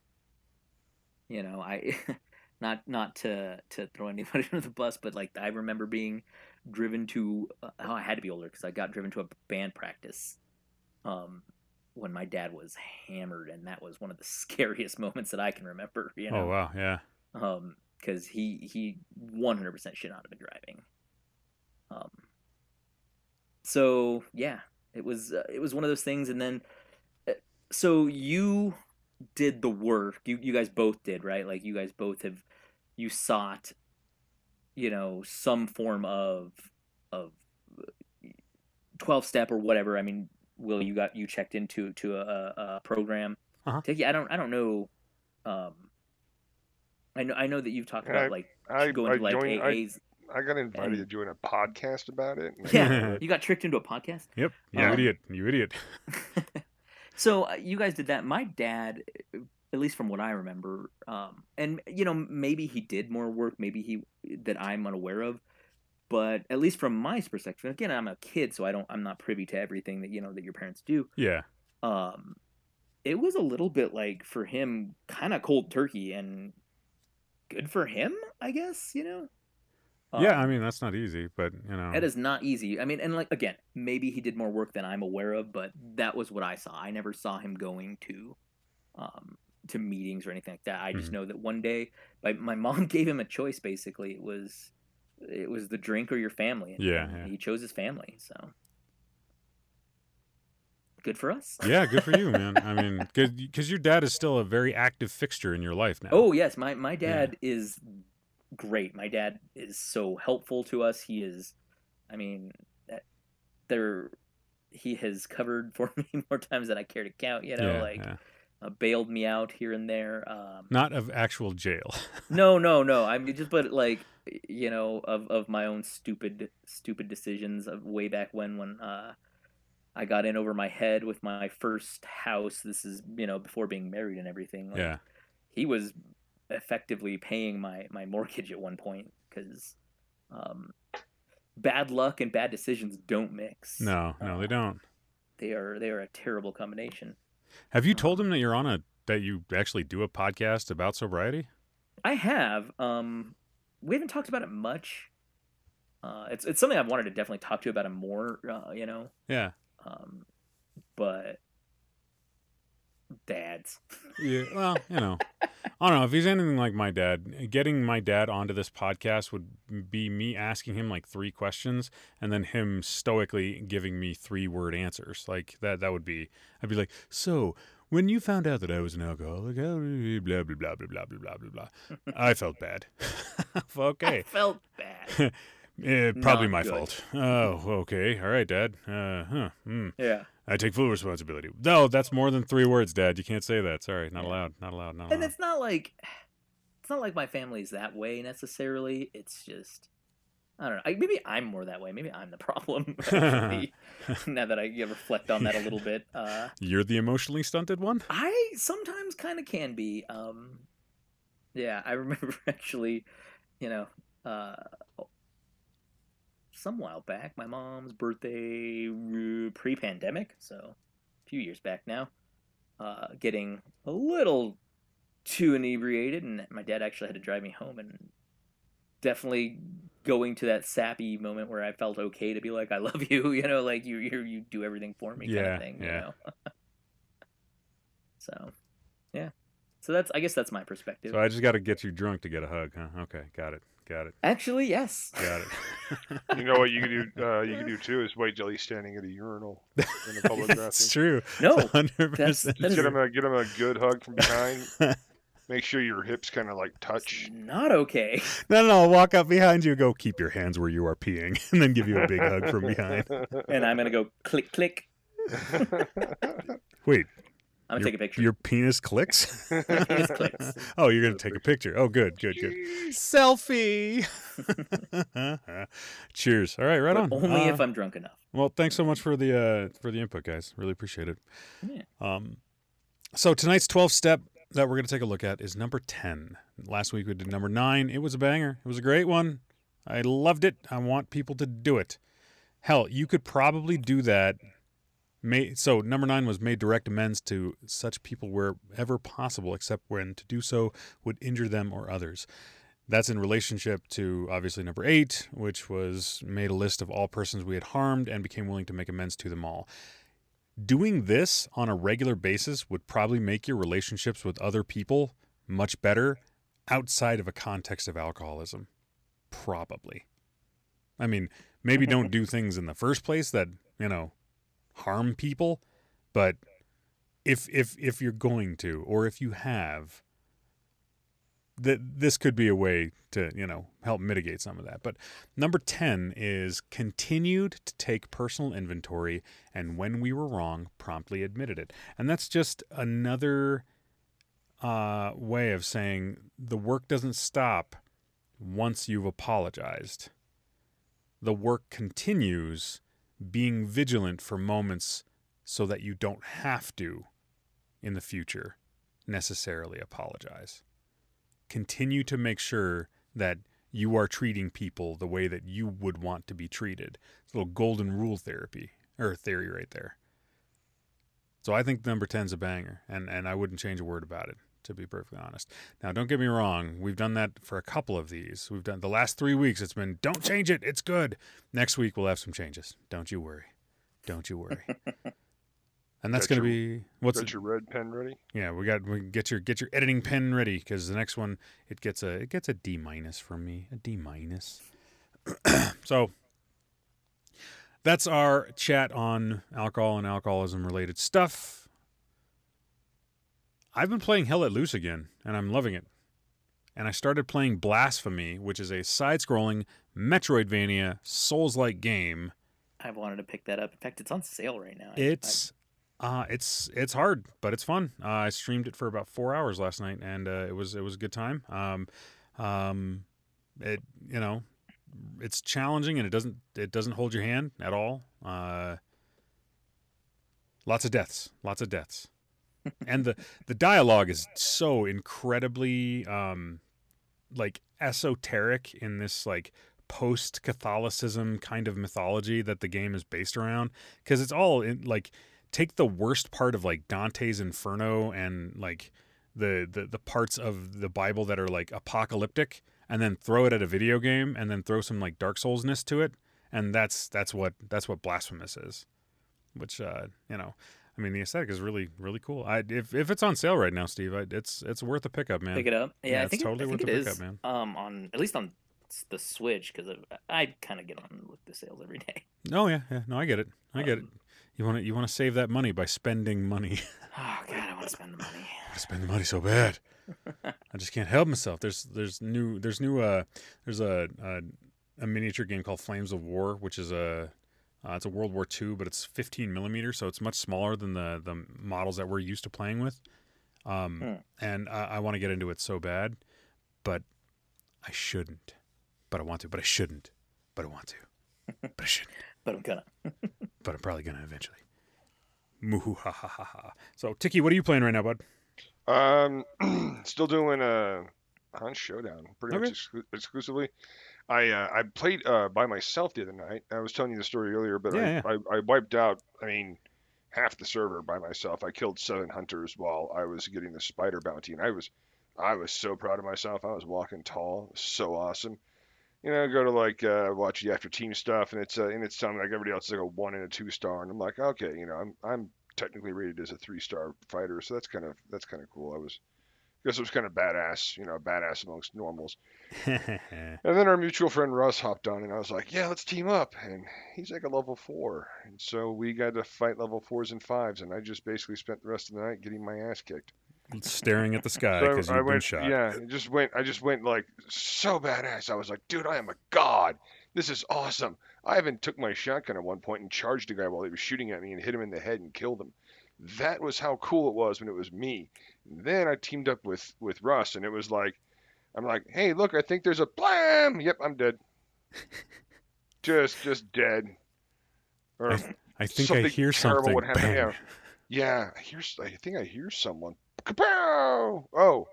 You know, I <laughs> not not to to throw anybody <laughs> under the bus, but like I remember being driven to. Uh, oh, I had to be older because I got driven to a band practice. Um, when my dad was hammered, and that was one of the <laughs> scariest moments that I can remember. You know, Oh wow, yeah. um because he he 100% should not have been driving um so yeah it was uh, it was one of those things and then uh, so you did the work you you guys both did right like you guys both have you sought you know some form of of 12 step or whatever i mean will you got you checked into to a, a program Uh-huh. Take you- i don't i don't know um I know I know that you've talked Yeah, about like I, going I to like joined. I, AAs. I got invited and- to join a podcast about it. <laughs> Yeah, <laughs> you got tricked into a podcast. Yep. You Um, idiot. You idiot. <laughs> so uh, you guys did that. My dad, at least from what I remember, um, and you know maybe he did more work, maybe he that I'm unaware of, but at least from my perspective, again, I'm a kid, so I don't, I'm not privy to everything that you know that your parents do. Yeah. Um, it was a little bit like for him, kind of cold turkey, and good for him, I guess. You know. yeah. Um, I mean, that's not easy, but you know. That is not easy. I mean, and like again, maybe he did more work than I'm aware of, but that was what I saw. I never saw him going to, um, to meetings or anything like that. I just Mhm. know that one day, my my mom <laughs> gave him a choice. Basically, it was, it was the drink or your family. And, Yeah, yeah. he chose his family. So good for us. yeah, good for you, <laughs> man. I mean, because your dad is still a very active fixture in your life now. Oh yes, my my dad is great. My dad is so helpful to us. He is, I mean, there, he has covered <laughs> for me more times than I care to count. You know, yeah, like yeah. Uh, bailed me out here and there. Um, not of actual jail. <laughs> no, no, no. I mean, just but like you know, of of my own stupid stupid decisions of way back when when uh, I got in over my head with my first house. This is you know before being married and everything. Like, yeah. he was effectively paying my my mortgage at one point because um bad luck and bad decisions don't mix. No, no, they Uh, don't. They are they are a terrible combination. Have you told him that you're on a that you actually do a podcast about sobriety? I have. Um, we haven't talked about it much. Uh, it's it's something I've wanted to definitely talk to you about it more. Uh, you know, Yeah. um, but dads. Yeah. Well, you know, <laughs> I don't know if he's anything like my dad. Getting my dad onto this podcast would be me asking him like three questions and then him stoically giving me three word answers. Like that. That would be. I'd be like, so. When you found out that I was an alcoholic, blah blah blah blah blah blah blah blah blah. I felt bad. <laughs> okay. I felt bad. <laughs> Eh, probably Not my good. fault. Oh, okay, all right, Dad. Uh, huh. Hmm. yeah. I take full responsibility. No, that's more than three words, Dad. You can't say that. Sorry, not Yeah. allowed. Not allowed. Not allowed. and it's not like it's not like my family's that way necessarily. It's just I don't know. I, maybe I'm more that way. Maybe I'm the <laughs> problem. <laughs> actually, <laughs> now that I reflect on that a little bit, uh, You're the emotionally stunted one. I sometimes kind of can be. Um, yeah, I remember actually, you know, uh, some while back, my mom's birthday, uh, pre-pandemic, so a few years back now, uh, getting a little too inebriated, and my dad actually had to drive me home, and definitely going to that sappy moment where I felt okay to be like, "I love you," <laughs> you know, like you you you do everything for me, kind of thing, yeah. you know. <laughs> so, yeah. So that's I guess that's my perspective. So I just got to get you drunk to get a hug, huh? Okay, got it. Got it. Actually, yes. Got it. <laughs> You know what you can do? Uh, you can do too is white jelly standing at a urinal in a <laughs> public That's bathroom. true. No, hundred that's- percent. Get him a get him a good hug from behind. <laughs> Make sure your hips kind of like touch. Not okay. No, no, no. I'll walk up behind you. Go keep your hands where you are peeing, and then give you a big hug from behind. And I'm gonna go click click. Wait, I'm gonna take a picture. your penis clicks? <laughs> penis clicks. <laughs> oh, you're gonna take a picture. Oh, good, good, good. Selfie. <laughs> Cheers. All right, right But on. only Uh, if I'm drunk enough. Well, thanks so much for the uh, for the input, guys. Really appreciate it. Yeah. Um, so tonight's twelve step that we're going to take a look at is number ten. Last week we did number nine. It was a banger. It was a great one. I loved it. I want people to do it. Hell, you could probably do that. May, so number nine was made direct amends to such people wherever possible, except when to do so would injure them or others. That's in relationship to obviously number eight, which was made a list of all persons we had harmed and became willing to make amends to them all. Doing this on a regular basis would probably make your relationships with other people much better outside of a context of alcoholism. Probably. I mean, maybe don't <laughs> do things in the first place that, you know, harm people, but if if if you're going to or if you have that this could be a way to you know help mitigate some of that. But number 10 is continued to take personal inventory and when we were wrong promptly admitted it. And that's just another uh, way of saying the work doesn't stop once you've apologized. The work continues being vigilant for moments so that you don't have to in the future necessarily apologize continue to make sure that you are treating people the way that you would want to be treated. It's a little golden rule therapy or theory right there. So I think number 10 is a banger, and, and I wouldn't change a word about it, to be perfectly honest. Now, don't get me wrong. We've done that for a couple of these. We've done the last three weeks. It's been, don't change it. It's good. Next week, we'll have some changes. Don't you worry. Don't you worry. <laughs> And that's going to be what's Got your red pen ready? yeah, we got we get your get your editing pen ready because the next one it gets a it gets a D minus from me, a D minus. <clears throat> so that's our chat on alcohol and alcoholism related stuff. I've been playing Hell Let Loose again, and I'm loving it. And I started playing Blasphemous, which is a side-scrolling Metroidvania Souls-like game. I've wanted to pick that up. In fact, it's on sale right now. It's uh it's it's hard, but it's fun. Uh, I streamed it for about four hours last night, and uh, it was it was a good time. Um, um, it you know, it's challenging and it doesn't it doesn't hold your hand at all. Uh, lots of deaths, lots of deaths, and the the dialogue is so incredibly um, like esoteric in this like post Catholicism kind of mythology that the game is based around. Because it's all in like take the worst part of like Dante's Inferno and like the, the the parts of the Bible that are like apocalyptic and then throw it at a video game and then throw some like Dark Soulsness to it. And that's that's what that's what blasphemous is which uh you know I mean, the aesthetic is really, really cool. I if if it's on sale right now, Steve, I, it's it's worth a pickup, man. Pick it up. Yeah, Yeah, I it's think totally it, I worth think the it pickup, is, man. Um, on at least on the Switch because I kind of get on with the sales every day. Oh yeah, yeah. No, I get it. I get it. Um, You want to you want to save that money by spending money. <laughs> Oh God, I want to spend the money. I want to spend the money so bad. <laughs> I just can't help myself. There's there's new there's new uh there's a a, a miniature game called Flames of War, which is a uh, it's a World War II, but it's 15 millimeters, so it's much smaller than the the models that we're used to playing with. Um, Hmm. and I, I want to get into it so bad, but I shouldn't. But I want to. But I shouldn't. But I want to. <laughs> But I shouldn't. But I'm gonna. <laughs> But I'm probably gonna eventually. Moo ha ha ha ha. So Tiki, what are you playing right now, bud? Um, <clears throat> still doing uh, Hunt Showdown pretty Okay. much exclu- exclusively. I uh, I played uh, by myself the other night. I was telling you the story earlier, but Yeah, I, I, I wiped out. I mean, half the server by myself. I killed seven hunters while I was getting the spider bounty, and I was I was so proud of myself. I was walking tall. Was so awesome. You know, go to like uh, watch the after team stuff, and it's uh, and it's something like everybody else is like a one and a two star, and I'm like, okay, you know, I'm I'm technically rated as a three star fighter, so that's kind of that's kind of cool. I was guess it was kind of badass, you know, badass amongst normals. <laughs> And then our mutual friend Russ hopped on, and I was like, yeah, let's team up. And he's like a level four, and so we got to fight level fours and fives, and I just basically spent the rest of the night getting my ass kicked. Staring at the sky because I you've been went, shot. yeah, it just went. I just went like so badass. I was like, dude, I am a god. This is awesome. I even took my shotgun at one point and charged a guy while he was shooting at me and hit him in the head and killed him. That was how cool it was when it was me. Then I teamed up with with Russ, and it was like, I'm like, hey, look, I think there's a blam. Yep, I'm dead. <laughs> just just dead. Or I think I something hear terrible something. would happen, yeah. yeah, I hear. I think I hear someone. Kapow! Oh,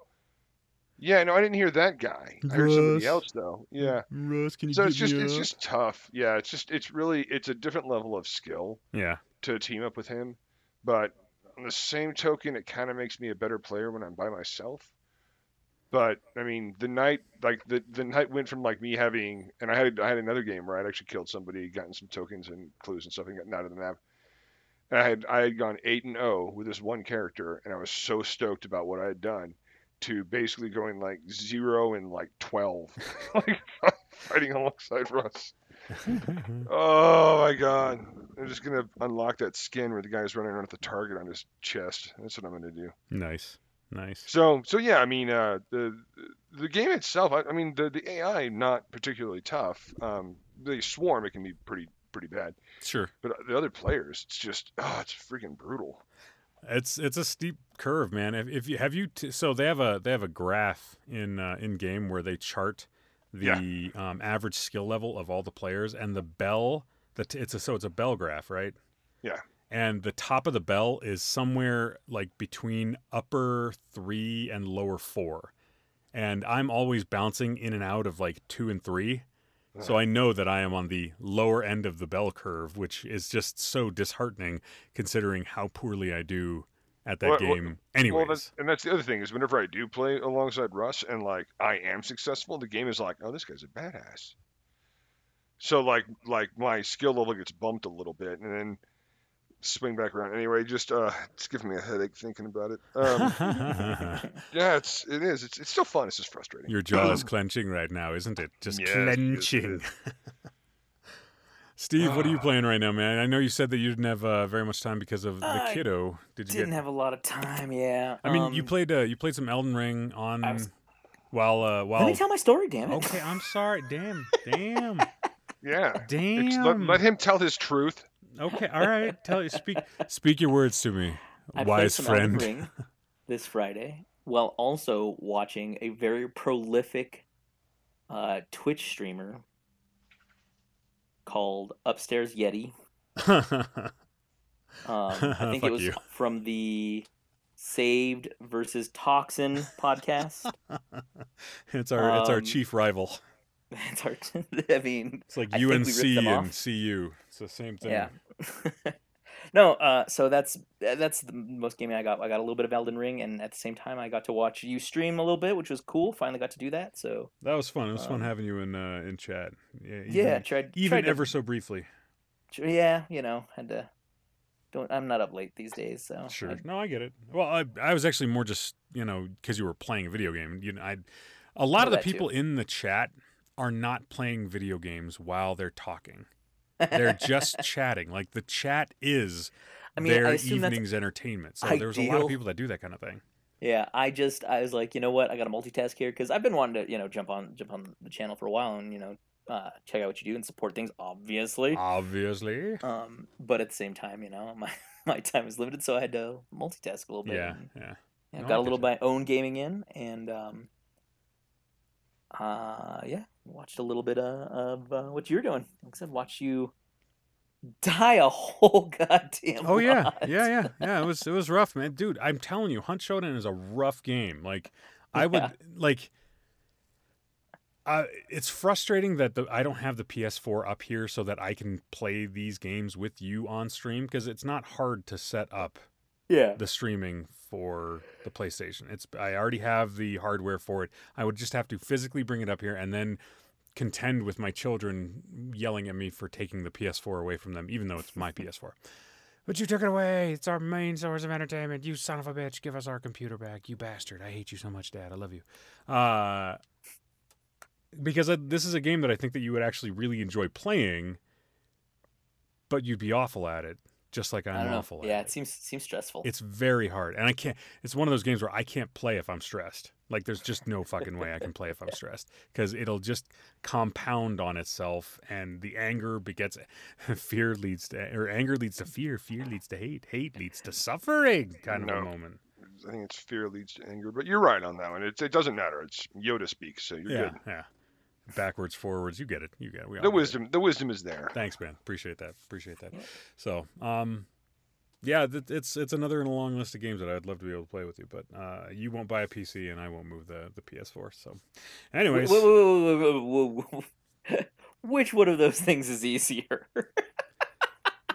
yeah. No, I didn't hear that guy. I heard somebody else though. Yeah. Russ, can you So it's just me it's just tough. Yeah, it's just it's really it's a different level of skill yeah. to team up with him, but on the same token, it kind of makes me a better player when I'm by myself. But I mean, the night like the the night went from like me having and I had I had another game where I'd actually killed somebody, gotten some tokens and clues and stuff, and gotten out of the map. And I had I had gone eight and zero with this one character, and I was so stoked about what I had done, to basically going like zero and like twelve, <laughs> like <laughs> fighting alongside Russ. <laughs> Oh my god. I'm just gonna unlock that skin where the guy's running around with the target on his chest. That's what I'm gonna do. nice. Nice. So so yeah, I mean uh, the the game itself, I, I mean the the AI not particularly tough. Um, the swarm it can be pretty pretty bad, Sure. but the other players, it's just oh, it's freaking brutal. It's it's a steep curve, man. If, if you have you t- so they have a they have a graph in uh, in game where they chart the um, average skill level of all the players and the bell that it's a so it's a bell graph, right? Yeah. And the top of the bell is somewhere like between upper 3 and lower 4. And I'm always bouncing in and out of like 2 and 3. So I know that I am on the lower end of the bell curve, which is just so disheartening considering how poorly I do at that Well, well- game. Anyways, Well, that's, and that's the other thing is whenever I do play alongside Russ and like I am successful, the game is like, oh, this guy's a badass. So like like my skill level gets bumped a little bit, and then swing back around. Anyway, just uh, it's giving me a headache thinking about it. Um, <laughs> yeah, it's it is. It's it's still fun. It's just frustrating. Your jaw is clenching right now, isn't it? Just Yes, it <laughs> clenching. Steve, what are you playing right now, man? I know you said that you didn't have uh, very much time because of the I kiddo. Did you Didn't get? have a lot of time. Yeah. I mean, you um, played uh, you played some Elden Ring on I was- while uh, Let me tell my story, damn it. Okay, I'm sorry. Damn, damn, Yeah. It's- damn. let, let him tell his truth. Okay, all right. Tell you speak speak your words to me, I wise some Elden friend. Ring this Friday, while also watching a very prolific uh, Twitch streamer called Upstairs Yeti. <laughs> Um, I <laughs> think it was you. from the Saved versus Toxin podcast. <laughs> it's our it's our Um, chief rival. it's our. I mean, It's like I UNC and. CU. It's the same thing. yeah. No, uh, so that's that's the most gaming I got. I got a little bit of Elden Ring, and at the same time, I got to watch you stream a little bit, which was cool. Finally got to do that. So That was fun. It was fun Um, having you in uh, in chat. Yeah, even, yeah, tried even tried to- ever so briefly. yeah, you know, had to. Don't I'm not up late these days, so Sure. I- No, I get it. Well, I, I was actually more just you know because you were playing a video game. You know, I a lot of the that too. people in the chat are not playing video games while they're talking. They're just chatting. Like the chat is I mean, their I evening's entertainment. So there was a lot of people that do that kind of thing. Yeah, I just I was like, you know what, I got to multitask here because I've been wanting to you know jump on jump on the channel for a while and you know uh, check out what you do and support things, obviously. Obviously. Um, but at the same time, you know, <laughs> my my time is limited, so I had to multitask a little bit. Yeah. and, Yeah. yeah, No, I got a little you. my own gaming in, and um, uh, yeah, watched a little bit uh, of uh, what you're doing. Like I said, watch you die a whole <laughs> goddamn. Oh yeah, lot. yeah, yeah, yeah. It was it was rough, man, dude. I'm telling you, Hunt Showdown is a rough game. Like, I would like. Uh, it's frustrating that the, I don't have the PS4 up here so that I can play these games with you on stream because it's not hard to set up Yeah. the streaming for the PlayStation. It's I already have the hardware for it. I would just have to physically bring it up here and then contend with my children yelling at me for taking the PS4 away from them, even though it's my PS4. But you took it away. It's our main source of entertainment. You son of a bitch. Give us our computer back. You bastard. I hate you so much, Dad. I love you. Uh, because this is a game that I think that you would actually really enjoy playing, but you'd be awful at it, just like I'm I know. awful at Yeah, it. it seems seems stressful. It's very hard, and I can't. It's one of those games where I can't play if I'm stressed. Like there's just no fucking way I can play if I'm stressed because it'll just compound on itself, and the anger begets <laughs> fear leads to or anger leads to fear, fear leads to hate, hate leads to suffering. Kind of a moment. I think it's fear leads to anger, but you're right on that one. It, it doesn't matter. It's Yoda speaks, so you're yeah, good. yeah. Backwards, forwards, you get it. You get it. We The get it. wisdom, the wisdom is there. Thanks, man. Appreciate that. Appreciate that. So, um, yeah, th- it's it's another in a long list of games that I'd love to be able to play with you, but uh, you won't buy a PC and I won't move the the PS4. So, anyways, Whoa, whoa, whoa, whoa, whoa, whoa. <laughs> Which one of those things is easier? <laughs>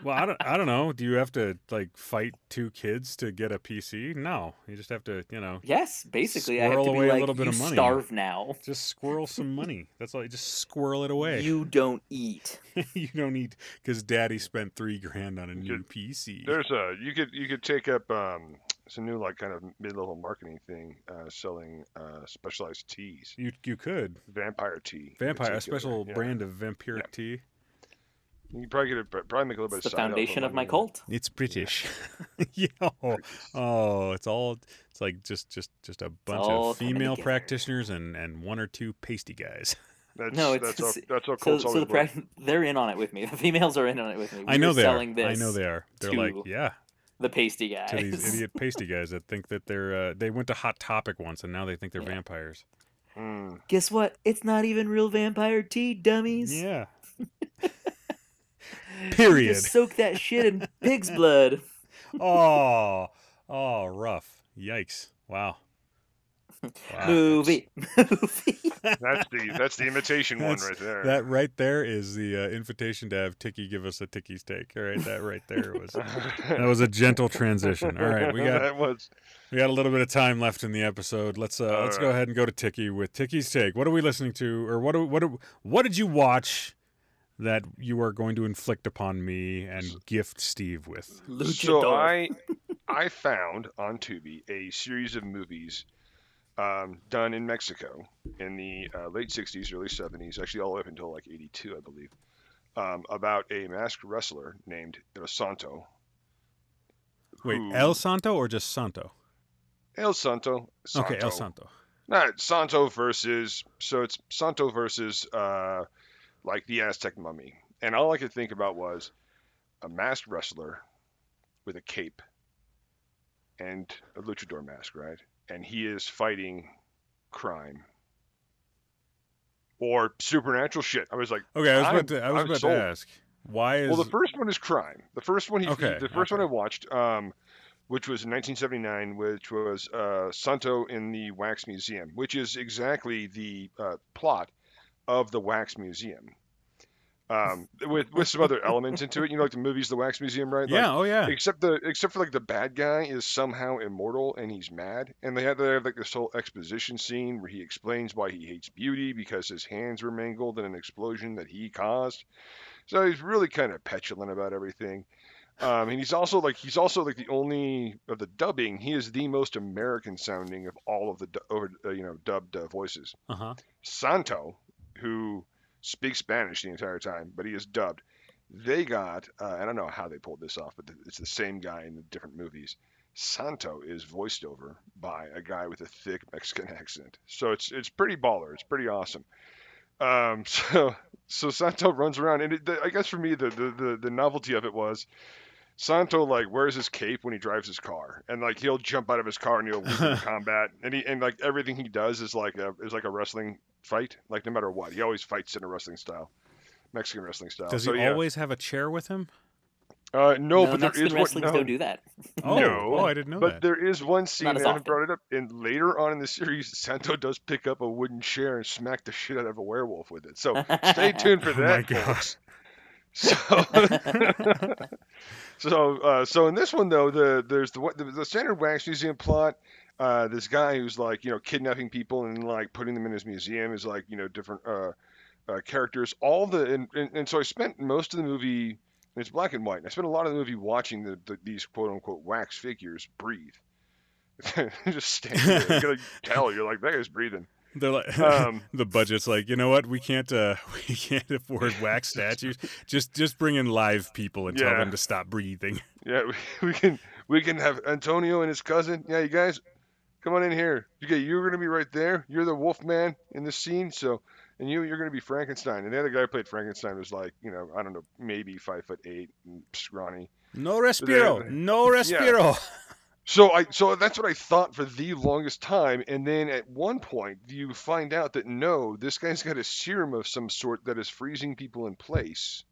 well, I don't I don't know. Do you have to like fight two kids to get a PC? No, you just have to you know yes, basically, I have Squirrel to away be a like, little bit you of money." starve now. <laughs> just squirrel some money. That's all. You just squirrel it away. You don't eat. <laughs> you don't eat because Daddy spent three grand on a new Good. PC. There's a you could you could take up um some new like kind of mid-level marketing thing, uh, selling uh, specialized teas, You you could vampire tea. vampire a special Yeah. brand of vampiric Yeah. tea. You probably get it, probably make a little It's bit the side foundation of my cult. It's British. yeah. <laughs> <laughs> Oh, it's all. It's like just just just a bunch of female practitioners and and one or two pasty guys. <laughs> That's, No, it's- that's how, it's- that's how So, so the work. prac- they're in on it with me. The females are in on it with me. I know We're they selling are. this. I know they are. They're like, yeah, The pasty guys. to these idiot pasty guys that think that they're uh, they went to Hot Topic once and now they think they're Yeah. vampires. Mm. Guess what? It's not even real vampire tea, dummies. Yeah. <laughs> You Period. Just soak that shit in pig's blood. <laughs> oh, oh, rough. Yikes! Wow. Wow. Movie. <laughs> Movie. That's the that's the imitation one right there. That right there is the uh, invitation to have Tiki give us a Tiki's take. All right, that right there was that was a gentle transition. All right, we got that was we got a little bit of time left in the episode. Let's uh, let's go ahead and go to Tiki with Tiki's take. What are we listening to, or what do, what do, what did you watch that you are going to inflict upon me and gift Steve with? so I <laughs> I found on Tubi a series of movies um, done in Mexico in the uh, late '60s, early '70s, actually all the way up until like '82, I believe, um, about a masked wrestler named El Santo. Wait, who- El Santo or just Santo? El Santo. Okay, El Santo. Santo. Not Santo versus so it's Santo versus uh like the Aztec mummy. And all I could think about was a masked wrestler with a cape and a luchador mask, right? And he is fighting crime. Or supernatural shit. I was like, Okay, I was I'm- about to I was I'm about sold. to ask why is well, the first one is crime. The first one, he, Okay, the first one I watched, um, which was in 1979, which was uh, Santo in the Wax Museum, which is exactly the uh, plot of the Wax Museum. Um, <laughs> with with some other elements into it, you know, like the movies, the Wax Museum, right? Like, Yeah, oh yeah. Except the except for like the bad guy is somehow immortal and he's mad, and they have they have like this whole exposition scene where he explains why he hates beauty because his hands were mangled in an explosion that he caused. So he's really kind of petulant about everything. Um, and he's also like he's also like the only of the dubbing. He is the most American sounding of all of the over uh, you know dubbed uh, voices. Uh huh. Santo, who speaks Spanish the entire time, but he is dubbed. They got, uh, I don't know how they pulled this off, but it's the same guy in the different movies. Santo is voiced over by a guy with a thick Mexican accent, so it's it's pretty baller. It's pretty awesome. Um, <laughs> so so Santo runs around, and it, the, I guess for me the, the the the novelty of it was Santo like wears his cape when he drives his car, and like he'll jump out of his car and he'll leap into <laughs> combat, and he and like everything he does is like a is like a wrestling fight. Like no matter what, he always fights in a wrestling style, Mexican wrestling style. Does so, he yeah. always have a chair with him? Uh, no, no, but there Mexican is one. No, don't do that. <laughs> Oh, No, oh, I didn't know but that. there is one scene, Not and as I haven't brought it up. And later on in the series, Santo does pick up a wooden chair and smack the shit out of a werewolf with it. So stay <laughs> tuned for Oh my that, folks. So, <laughs> so, uh, so in this one though, the there's the the, the standard wax museum plot. Uh, this guy who's like you know kidnapping people and like putting them in his museum is like you know different uh, uh, characters. All the and, and, and so I spent most of the movie. It's black and white. and I spent a lot of the movie watching the, the these quote unquote wax figures breathe. <laughs> just standing there, you gotta <laughs> tell you're like that guy's breathing. They're like Um, <laughs> the budget's like, you know what? We can't uh we can't afford wax statues. Just just bring in live people and tell them to stop breathing. Yeah, we, we can we can have Antonio and his cousin. Yeah, you guys, come on in here. Okay, you're gonna be right there. You're the wolf man in this scene. So, and you you're gonna be Frankenstein. And the other guy who played Frankenstein was like, you know, I don't know, maybe five foot eight, and scrawny. No respiro. No <laughs> respiro. So I so that's what I thought for the longest time, and then at one point you find out that no, this guy's got a serum of some sort that is freezing people in place,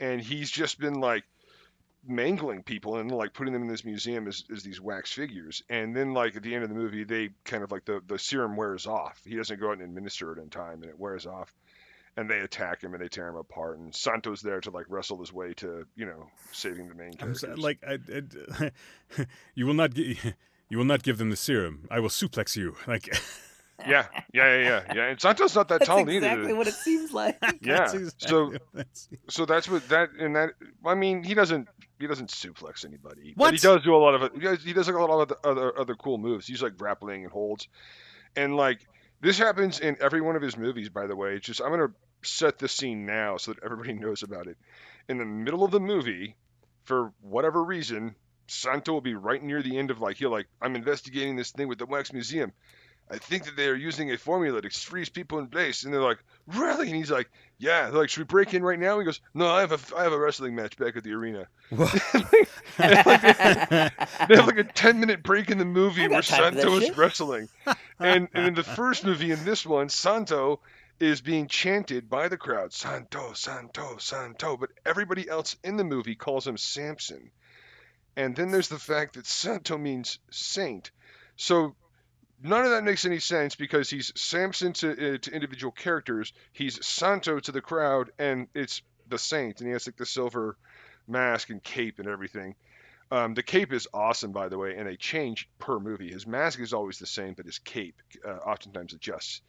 and he's just been like mangling people and like putting them in this museum as, as these wax figures, and then like at the end of the movie they kind of like the the serum wears off. He doesn't go out and administer it in time, and it wears off. And they attack him and they tear him apart. And Santo's there to like wrestle his way to, you know, saving the main characters. s- like I, I, <laughs> you will not gi- <laughs> you will not give them the serum. I will suplex you. Like <laughs> Yeah, yeah, yeah, yeah, yeah. And Santo's not that That's tall exactly either. what it seems like. <laughs> Yeah. That's exactly So, what that's- so that's what that and that. I mean, he doesn't he doesn't suplex anybody, but he does do a lot of he does, he does like a lot of other, other other cool moves. He's like grappling and holds, and like this happens in every one of his movies. By the way, it's just I'm gonna set the scene now so that everybody <laughs> knows about it. In the middle of the movie, for whatever reason, Santo will be right near the end of like he'll like I'm investigating this thing with the wax museum. I think that they are using a formula to freeze people in place, and they're like, "Really?" And he's like, "Yeah." They're like, "Should we break in right now?" He goes, "No, I have a I have a wrestling match back at the arena." <laughs> they have like a ten minute break in the movie where got time for that Santo is wrestling, and, and in the first movie, in this one, Santo is being chanted by the crowd, Santo, Santo, Santo, but everybody else in the movie calls him Samson. And then there's the fact that Santo means saint. So none of that makes any sense because he's Samson to, uh, to individual characters, he's Santo to the crowd, and it's the saint, and he has like the silver mask and cape and everything. Um, the cape is awesome, by the way, and they change per movie. His mask is always the same, but his cape uh, oftentimes adjusts,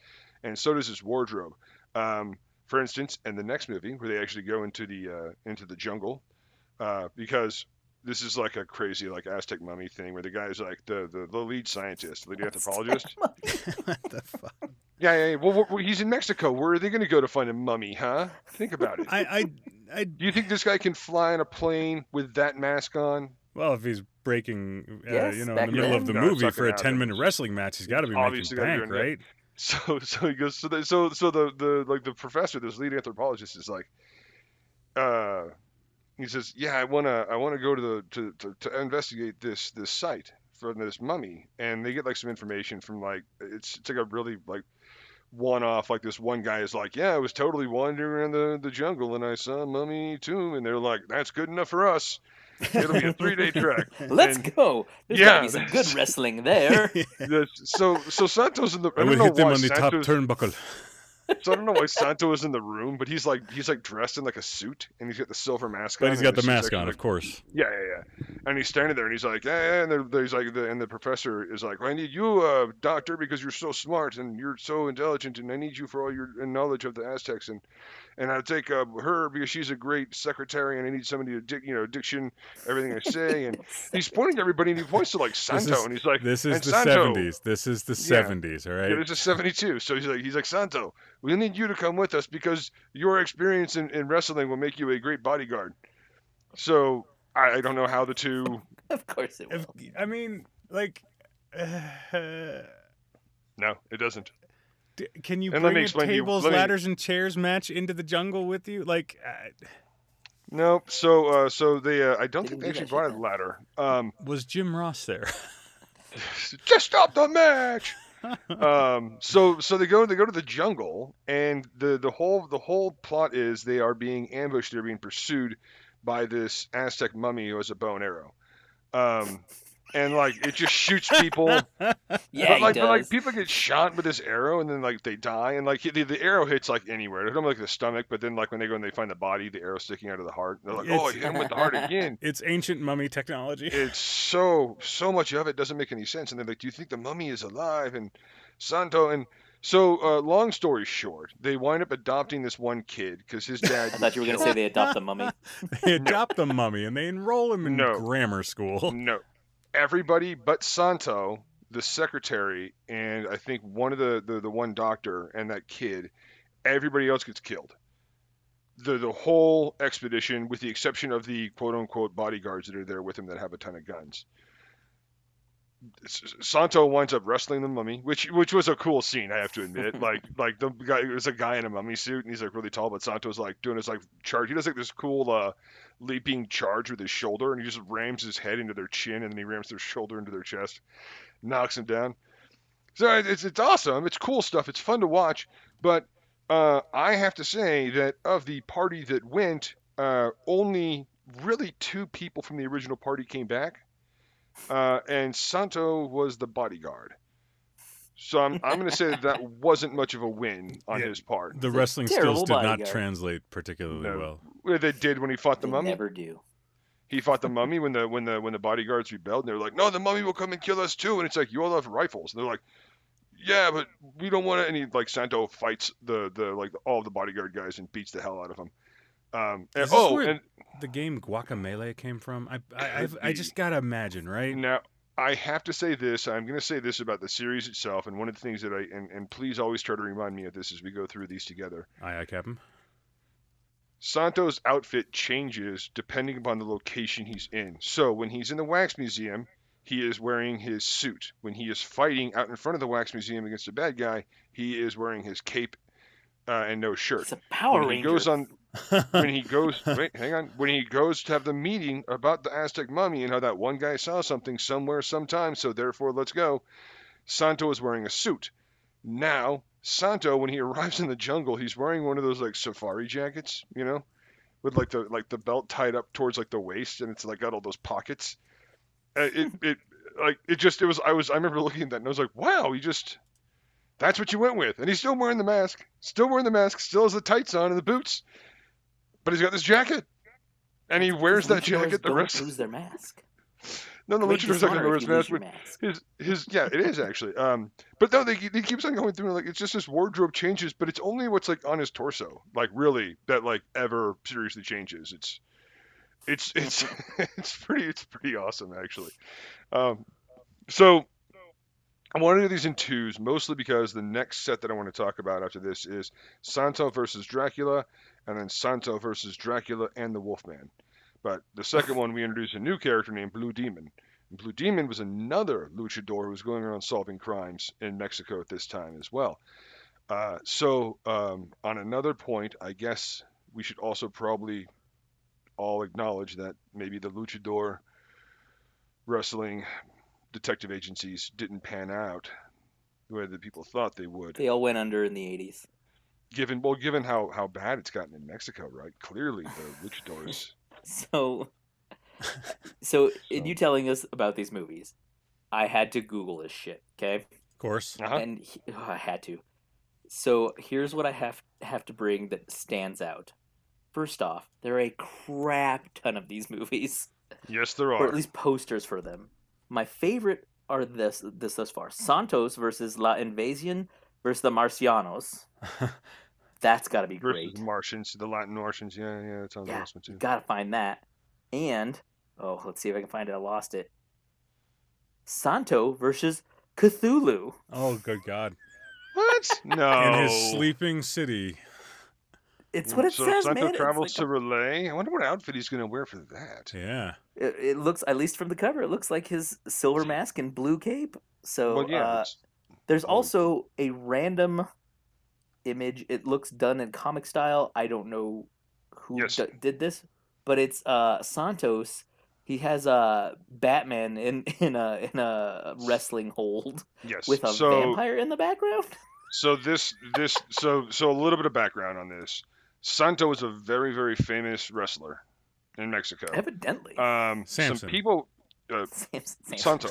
and so does his wardrobe. Um, for instance, in the next movie, where they actually go into the uh, into the jungle, uh, because this is like a crazy like Aztec mummy thing, where the guy's like the the, the lead scientist, lead anthropologist. <laughs> what the fuck? Yeah, yeah. yeah. Well, wh- wh- he's in Mexico. Where are they going to go to find a mummy, huh? Think about it. I, I, I, Do you think this guy can fly on a plane with that mask on? well, if he's breaking, uh, Yes, you know, in the middle then. of the No, movie for a ten-minute wrestling match, he's got to be Obviously making bank, be doing right? <laughs> So, so he goes. So, the, so, so the, the like the professor, this lead anthropologist, is like, uh, he says, "Yeah, I wanna, I wanna go to the to, to, to investigate this this site for this mummy," and they get like some information from like it's it's like a really like one off. Like this one guy is like, "Yeah, I was totally wandering around the the jungle and I saw a mummy tomb," and they're like, "That's good enough for us. It'll be a three day <laughs> trek." Let's And- go. There's Yeah, gotta be some good wrestling <laughs> there. Yes, so so Santos in the I, I don't will know hit them why on the top Santos- turnbuckle. So I don't know why Santo is in the room, but he's like he's like dressed in like a suit and he's got the silver mask on. But he's and got the mask actually, on, of course. Yeah, yeah, yeah. And he's standing there, and he's like, yeah, and there- there's like, the, and the professor is like, I need you, uh, doctor, because you're so smart and you're so intelligent, and I need you for all your knowledge of the Aztecs, and and I'll take uh, her because she's a great secretary, and I need somebody to, dic- you know, diction everything I say, and <laughs> he's pointing to everybody, and he points to like Santo, is- and he's like, This is the Santo. 70s. This is the Yeah. 70s, all right? Yeah, this is 72. So he's like, he's like, Santo, we need you to come with us because your experience in, in wrestling will make you a great bodyguard. So I, I don't know how the two. <laughs> of course it will. I mean, like, <sighs> No, it doesn't. D- can you And let me bring a explain to you- tables, let me- ladders, and chairs match into the jungle with you? Like, uh, No. So uh, so they uh, I don't They think they do actually that brought shit a ladder. Um, was Jim Ross there? <laughs> just stop the match. um, so so they go they go to the jungle and the the whole the whole plot is they are being ambushed. They're being pursued by this Aztec mummy who has a bow and arrow. Um, and like it just shoots people. <laughs> Yeah, but like, he but like people get shot with this arrow and then like they die and like the, the arrow hits like anywhere. It don't like the stomach, but then like when they go and they find the body, the arrow sticking out of the heart. They're like, oh, I It's- hit him with the heart again. <laughs> it's ancient mummy technology. <laughs> It's so so much of it doesn't make any sense. And they're like, do you think the mummy is alive? And Santo and so uh, long story short, they wind up adopting this one kid because his dad. I thought you were gonna say they adopt the mummy. they adopt the mummy and they enroll him in No. grammar school. No, everybody but Santo, the secretary, and I think one of the, the the one doctor and that kid, everybody else gets killed. The the whole expedition, with the exception of the quote unquote bodyguards that are there with him that have a ton of guns. Santo winds up wrestling the mummy, which which was a cool scene, I have to admit. <laughs> like like the guy it was a guy in a mummy suit and he's like really tall, but Santo's like doing his like charge. He does like this cool uh leaping charge with his shoulder, and he just rams his head into their chin, and then he rams their shoulder into their chest, knocks them down. So it's it's awesome. It's cool stuff. It's fun to watch. But uh, I have to say that of the party that went, uh, only really two people from the original party came back, uh, and Santo was the bodyguard. So I'm, I'm going to say that, that <laughs> wasn't much of a win on Yeah. his part. The wrestling skills did not bodyguard. translate particularly No. well. Well, They did when he fought the They mummy. never do. he fought the mummy when the when the when the bodyguards rebelled and they were like no the mummy will come and kill us too and it's like you all have rifles and they're like yeah but we don't want any." like santo fights the the like all the bodyguard guys and beats the hell out of them um and, this oh where- and The game Guacamelee came from. I I, Could I, I just gotta imagine, right? now I have to say this. I'm going to say this about the series itself, and one of the things that I and, and please always try to remind me of this as we go through these together. Aye, aye, Captain. Santo's outfit changes depending upon the location he's in. So when he's in the wax museum, he is wearing his suit. When he is fighting out in front of the wax museum against a bad guy, he is wearing his cape uh, and no shirt. It's a Power when he Ranger. goes on when he goes <laughs> wait, hang on. When he goes to have the meeting about the Aztec mummy and how that one guy saw something somewhere sometime, so therefore let's go. Santo is wearing a suit. Now, Santo, when he <laughs> arrives in the jungle, he's wearing one of those like safari jackets, you know, with like the like the belt tied up towards like the waist, and it's like got all those pockets. Uh, it <laughs> it like it just it was I was I remember looking at that and I was like, wow, he just that's what you went with, and he's still wearing the mask, still wearing the mask, still has the tights on and the boots, but he's got this jacket, and he wears that jacket the rest. lose their mask. No, the Great luchadors not gonna wear his mask, but mask. his his yeah, it is actually. Um, but no, they he keeps on going through like it's just his wardrobe changes, but it's only what's like on his torso, like really that like ever seriously changes. It's it's it's <laughs> it's pretty it's pretty awesome actually. Um, so I want to do these in twos, mostly because the next set that I want to talk about after this is Santo versus Dracula, and then Santo versus Dracula and the Wolfman. But the second one, we introduce a new character named Blue Demon. And Blue Demon was another luchador who was going around solving crimes in Mexico at this time as well. Uh, so, um, on another point, I guess we should also probably all acknowledge that maybe the luchador wrestling detective agencies didn't pan out the way that people thought they would. They all went under in the 80s. Given well, given how how bad it's gotten in Mexico, right? Clearly, the <laughs> luchadors. So, so <laughs> in So- you telling us about these movies, I had to Google this shit. Okay, Of course. Uh-huh. and he, oh, I had to. So here's what I have have to bring that stands out. First off, there are a crap ton of these movies, Yes, there are. or are. at least posters for them. My favorite are this this thus far: Santos versus La Invasion versus the Marcianos. <laughs> That's got to be Versus great. Martians, the Latin Martians. Yeah, yeah, that sounds Yeah, awesome too. Gotta find that. And oh, let's see if I can find it. I lost it. Santo versus Cthulhu. Oh, good God! What? No. In his sleeping city. It's what it so says, Santo man. It's travels like to R'lyeh. I wonder what outfit he's going to wear for that. Yeah. It, it looks, at least from the cover, it looks like his silver mask and blue cape. So well, yeah. uh, there's also a random image. It looks done in comic style. I don't know who Yes. d- did this, but it's uh, Santos. He has a uh, Batman in <laughs> in a in a wrestling hold yes. with a so, vampire in the background. <laughs> So this this so so a little bit of background on this. Santo is a very very famous wrestler in Mexico. Evidently, Um, Samson. some people. Uh, <laughs> Samson, Samson. Santo,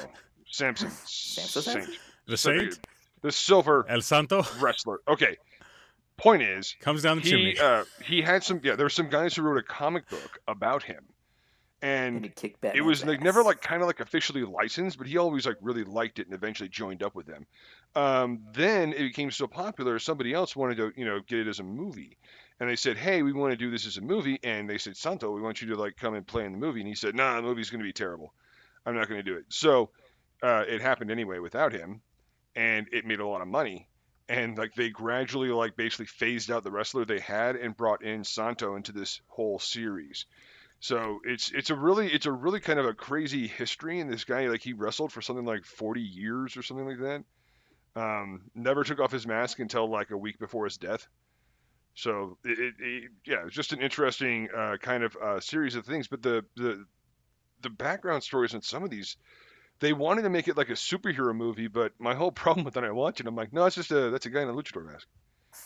Samson, <laughs> Samson, Saint. The Saint, the silver El Santo, wrestler. Okay. Point is, comes down the he chimney. uh, he had some yeah. There were some guys who wrote a comic book about him, and and it was like never like kind of like officially licensed, but he always like really liked it and eventually joined up with them. Um, then it became so popular, somebody else wanted to you know get it as a movie, and they said, hey, we want to do this as a movie, and they said, Santo, we want you to like come and play in the movie, and he said, nah, the movie's going to be terrible, I'm not going to do it. So uh, it happened anyway without him, and it made a lot of money. And like they gradually like basically phased out the wrestler they had and brought in Santo into this whole series. So it's it's a really it's a really kind of a crazy history. And this guy like he wrestled for something like 40 years or something like that. Um, never took off his mask until like a week before his death. So it, it, it yeah, it's just an interesting uh, kind of uh, series of things. But the the the background stories in some of these, they wanted to make it like a superhero movie. But my whole <laughs> problem with that, I watch it, I'm like, no, it's just a that's a guy in a luchador mask.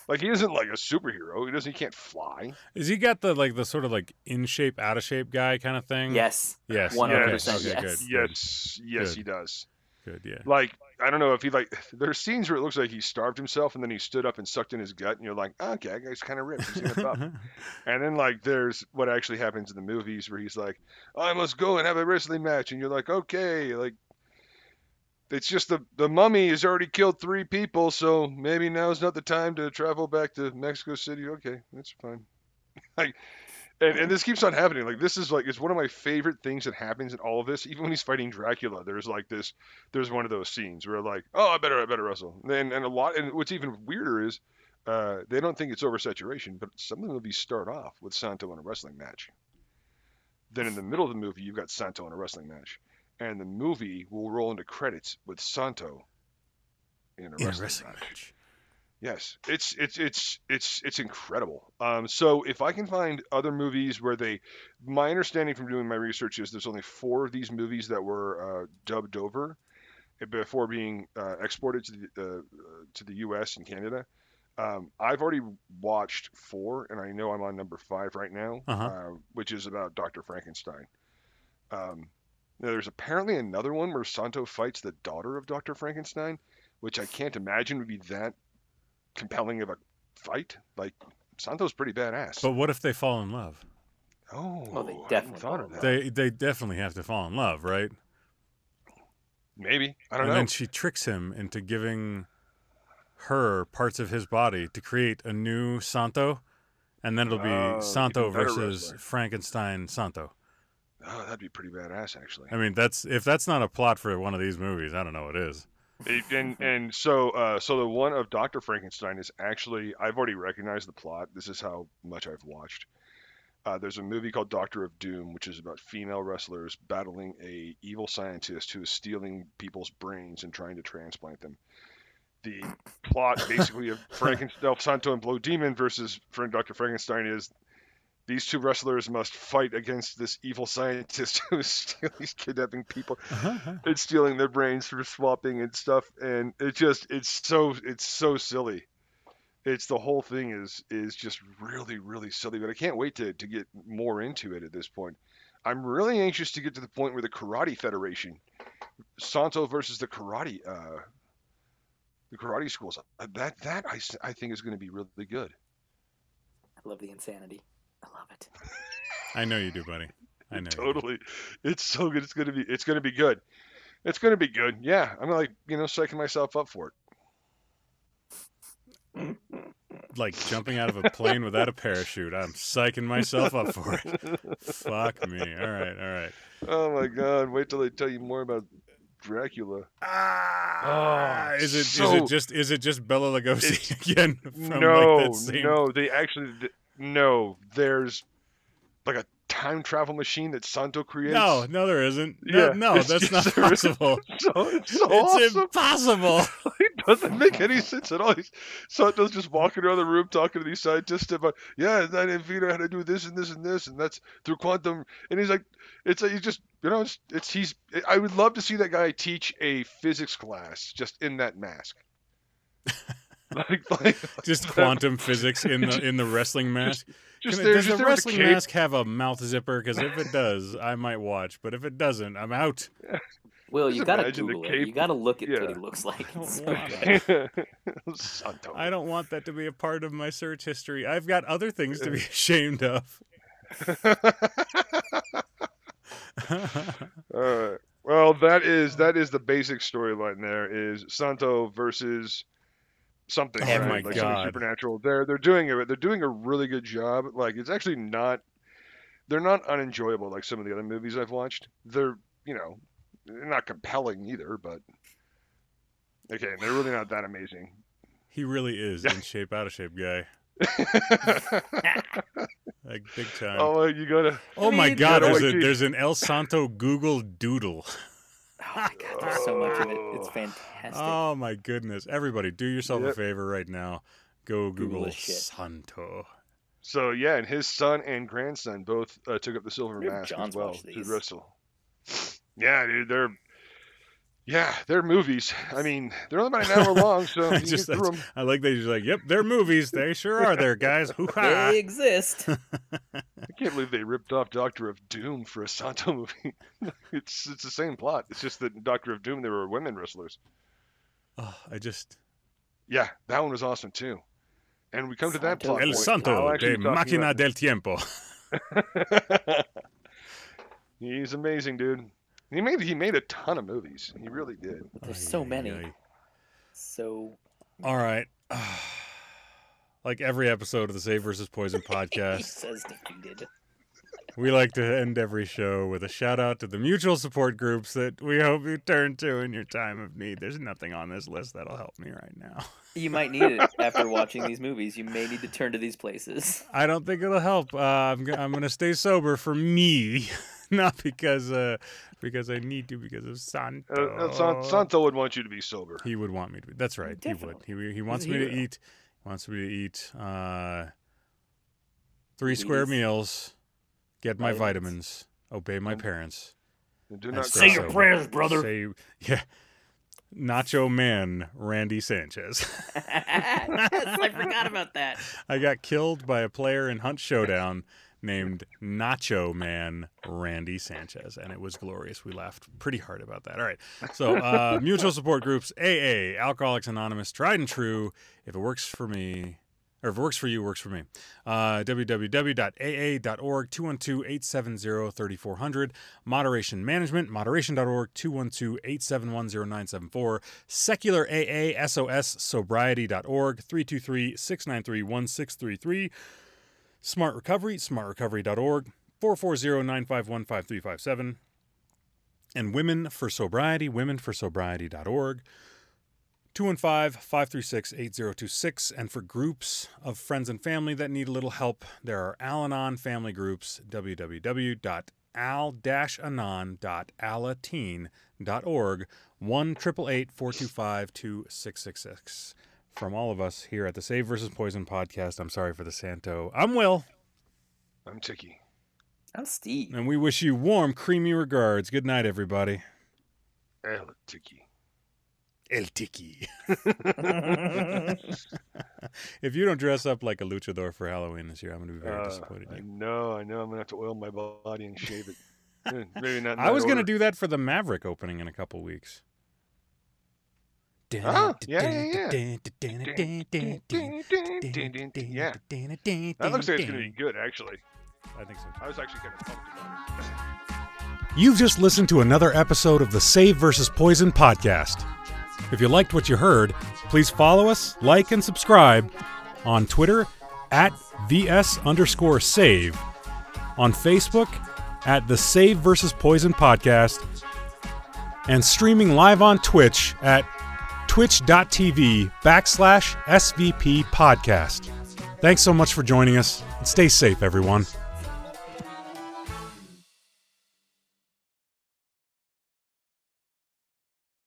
Like he isn't like a superhero. He doesn't. He can't fly. Is he got the like the sort of like in shape, out of shape guy kind of thing? yes, Yes. 100% Okay, yes. good. Yes, yes, Good. he does. Good. Yeah. Like I don't know if he like. <sighs> There's scenes where it looks like he starved himself and then he stood up and sucked in his gut, and you're like, okay, guy's kind of ripped. He's gonna buff. <laughs> And then like there's what actually happens in the movies where he's like, I must go and have a wrestling match, and you're like, okay, like it's just the the mummy has already killed three people, so maybe now's not the time to travel back to Mexico City. Okay, that's fine. <laughs> like, and, and this keeps on happening. Like this is like it's one of my favorite things that happens in all of this. Even when he's fighting Dracula, there's like this. There's one of those scenes where like, oh, I better I better wrestle. And and a lot. And what's even weirder is uh, they don't think it's oversaturation, but some of the movies start off with Santo in a wrestling match. Then in the middle of the movie, you've got Santo in a wrestling match, and the movie will roll into credits with Santo in a In a wrestling, wrestling match. match. Yes, it's it's it's it's it's incredible. Um, so if I can find other movies where they, my understanding from doing my research is there's only four of these movies that were uh, dubbed over before being uh, exported to the uh, to the U.S. and Canada. Um, I've already watched four, and I know I'm on number five right now, Uh-huh. uh, which is about Dr. Frankenstein. Um, now there's apparently another one where Santo fights the daughter of Dr. Frankenstein, which I can't imagine would be that compelling of a fight. Like Santo's pretty badass. But what if they fall in love? oh, Oh, they definitely thought of that. They they definitely have to fall in love, right? Maybe I don't and know. And then she tricks him into giving her parts of his body to create a new Santo, and then it'll be Oh, Santo versus wrestler. Frankenstein Santo. Oh, that'd be pretty badass actually. I mean, that's if that's not a plot for one of these movies, I don't know what is. And and so uh, so the one of Doctor Frankenstein is actually I've already recognized the plot. This is how much I've watched. Uh, there's a movie called Doctor of Doom, which is about female wrestlers battling a evil scientist who is stealing people's brains and trying to transplant them. The plot basically of <laughs> Frankenstein, Santo and Blue Demon versus Doctor Frankenstein is these two wrestlers must fight against this evil scientist <laughs> who is stealing, he's kidnapping people and stealing their brains for swapping and stuff and it just it's so it's so silly it's the whole thing is is just really really silly but i can't wait to to get more into it at this point i'm really anxious to get to the point where the karate federation santo versus the karate uh the karate schools. Uh, That I, I, s- I think is going to be really good. I love the insanity. I love it. I know you do, buddy. I <laughs> know. you do. Totally, it's so good. It's going to be it's going to be good. It's going to be good. Yeah, I'm like you know psyching myself up for it. Like jumping out of a plane without a parachute. I'm psyching myself up for it. Fuck me. All right, all right. Oh my god! Wait till they tell you more about Dracula. Ah, oh, is it is so- it just is it just Bela Lugosi <laughs> again from no, like that same no, they actually d- no. There's like a time travel machine that Santo creates. No, no, there isn't. No, Yeah, no that's not <laughs> possible. so <laughs> it's so it's awesome. impossible. <laughs> it doesn't make any sense at all. He's, Santo's just walking around the room talking to these scientists about, yeah, that out how to do this and this and this, and that's through quantum. And he's like, it's like, he's just, you know, it's, it's he's. I would love to see that guy teach a physics class just in that mask. Like, like <laughs> Just quantum physics in the <laughs> in the wrestling mask. just Can there, does just the there with a wrestling cape. mask have a mouth zipper? Because if it does, I might watch. But if it doesn't, I'm out. <laughs> Will, Just you gotta Google it. You gotta look at Yeah. what he looks like. don't so want. Santo. I don't want that to be a part of my search history. I've got other things to be ashamed of. Alright. Well, that is that is the basic storyline. There is Santo versus something. Oh right? my like something God. supernatural. They're they're doing it. They're doing a really good job. Like it's actually not. They're not unenjoyable like some of the other movies I've watched. They're you know, they're not compelling either. But okay, they're really not that amazing. he really is in shape, out of shape guy. <laughs> Like big time. Oh, oh, you gotta. Oh my God! There's a there's an El Santo Google Doodle. Oh my god, there's so much of it. It's fantastic. Oh my goodness! Everybody, do yourself a favor right now. Go Google Google. Santo. So yeah, and his son and grandson both uh, took up the silver mask John's as well watched to wrestle. Yeah, dude, they're yeah, they're movies. I mean, they're only about an hour long, so <laughs> I just- get through 'em. I like that you're like, yep, they're movies. They sure are there, guys. <laughs> Hoo-ha. They exist. <laughs> I can't believe they ripped off Doctor of Doom for a Santo movie. it's it's the same plot. It's just that in Doctor of Doom there were women wrestlers. Oh, I just Yeah, that one was awesome too. And we come to that Santo. plot El point. Santo I'll de actually be talking Máquina del Tiempo. He's amazing, dude. He made he made a ton of movies. He really did. There's so many. ay, ay. So All right. <sighs> like every episode of the Save versus Poison <laughs> he podcast, says defeated. we like to end every show with a shout out to the mutual support groups that we hope you turn to in your time of need. There's nothing on this list that'll help me right now. You might need it after watching these movies. You may need to turn to these places. I don't think it'll help. Uh, I'm go- I'm gonna stay sober for me, <laughs> <laughs> not because uh because I need to because of Santo. Uh, uh, San- Santo would want you to be sober. He would want me to be. That's right. He would. He he wants me to eat. Wants me to eat uh, three square meals, get my Vitamins. vitamins, obey my And- parents. And do not stay Say your sober. prayers, brother. Say yeah. Nacho Man, Randy Sanchez. <laughs> <laughs> I forgot about that. I got killed by a player in Hunt Showdown named Nacho Man Randy Sanchez, and it was glorious. We laughed pretty hard about that. All right. So, uh, <laughs> mutual support groups AA, Alcoholics Anonymous, Tried and True. If it works for me, or if it works for you, works for me. Uh, www.aa.org, 212 870 3400. Moderation Management, moderation.org, 212 871 0974. Secular AA, SOS, sobriety.org, 323 693 1633. Smart Recovery, smartrecovery.org, 440-951-5357. And Women for Sobriety, womenforsobriety.org, 215-536-8026. And for groups of friends and family that need a little help, there are Al-Anon family groups, www.al-anon.alateen.org, 1-888-425-2666. From all of us here at the Save versus Poison podcast, I'm sorry for the Santo. I'm Will. I'm Tiki. I'm Steve. And we wish you warm, creamy regards. Good night, everybody. El Tiki. El Tiki. <laughs> if you don't dress up like a luchador for Halloween this year, I'm going to be very Uh, disappointed I you. know, I know. I'm gonna have to oil my body and shave it. <laughs> Maybe not. I was going to do that for the Maverick opening in a couple weeks. Oh, yeah, yeah, yeah. Yeah. That looks like it's going to be good, actually. I think so. I was actually kind of pumped about it. <laughs> You've just listened to another episode of the Save versus Poison podcast. If you liked what you heard, please follow us, like, and subscribe on Twitter at VS underscore save, on Facebook at the Save versus Poison podcast, and streaming live on Twitch at twitch.tv backslash SVP podcast. Thanks so much for joining us, and stay safe, everyone.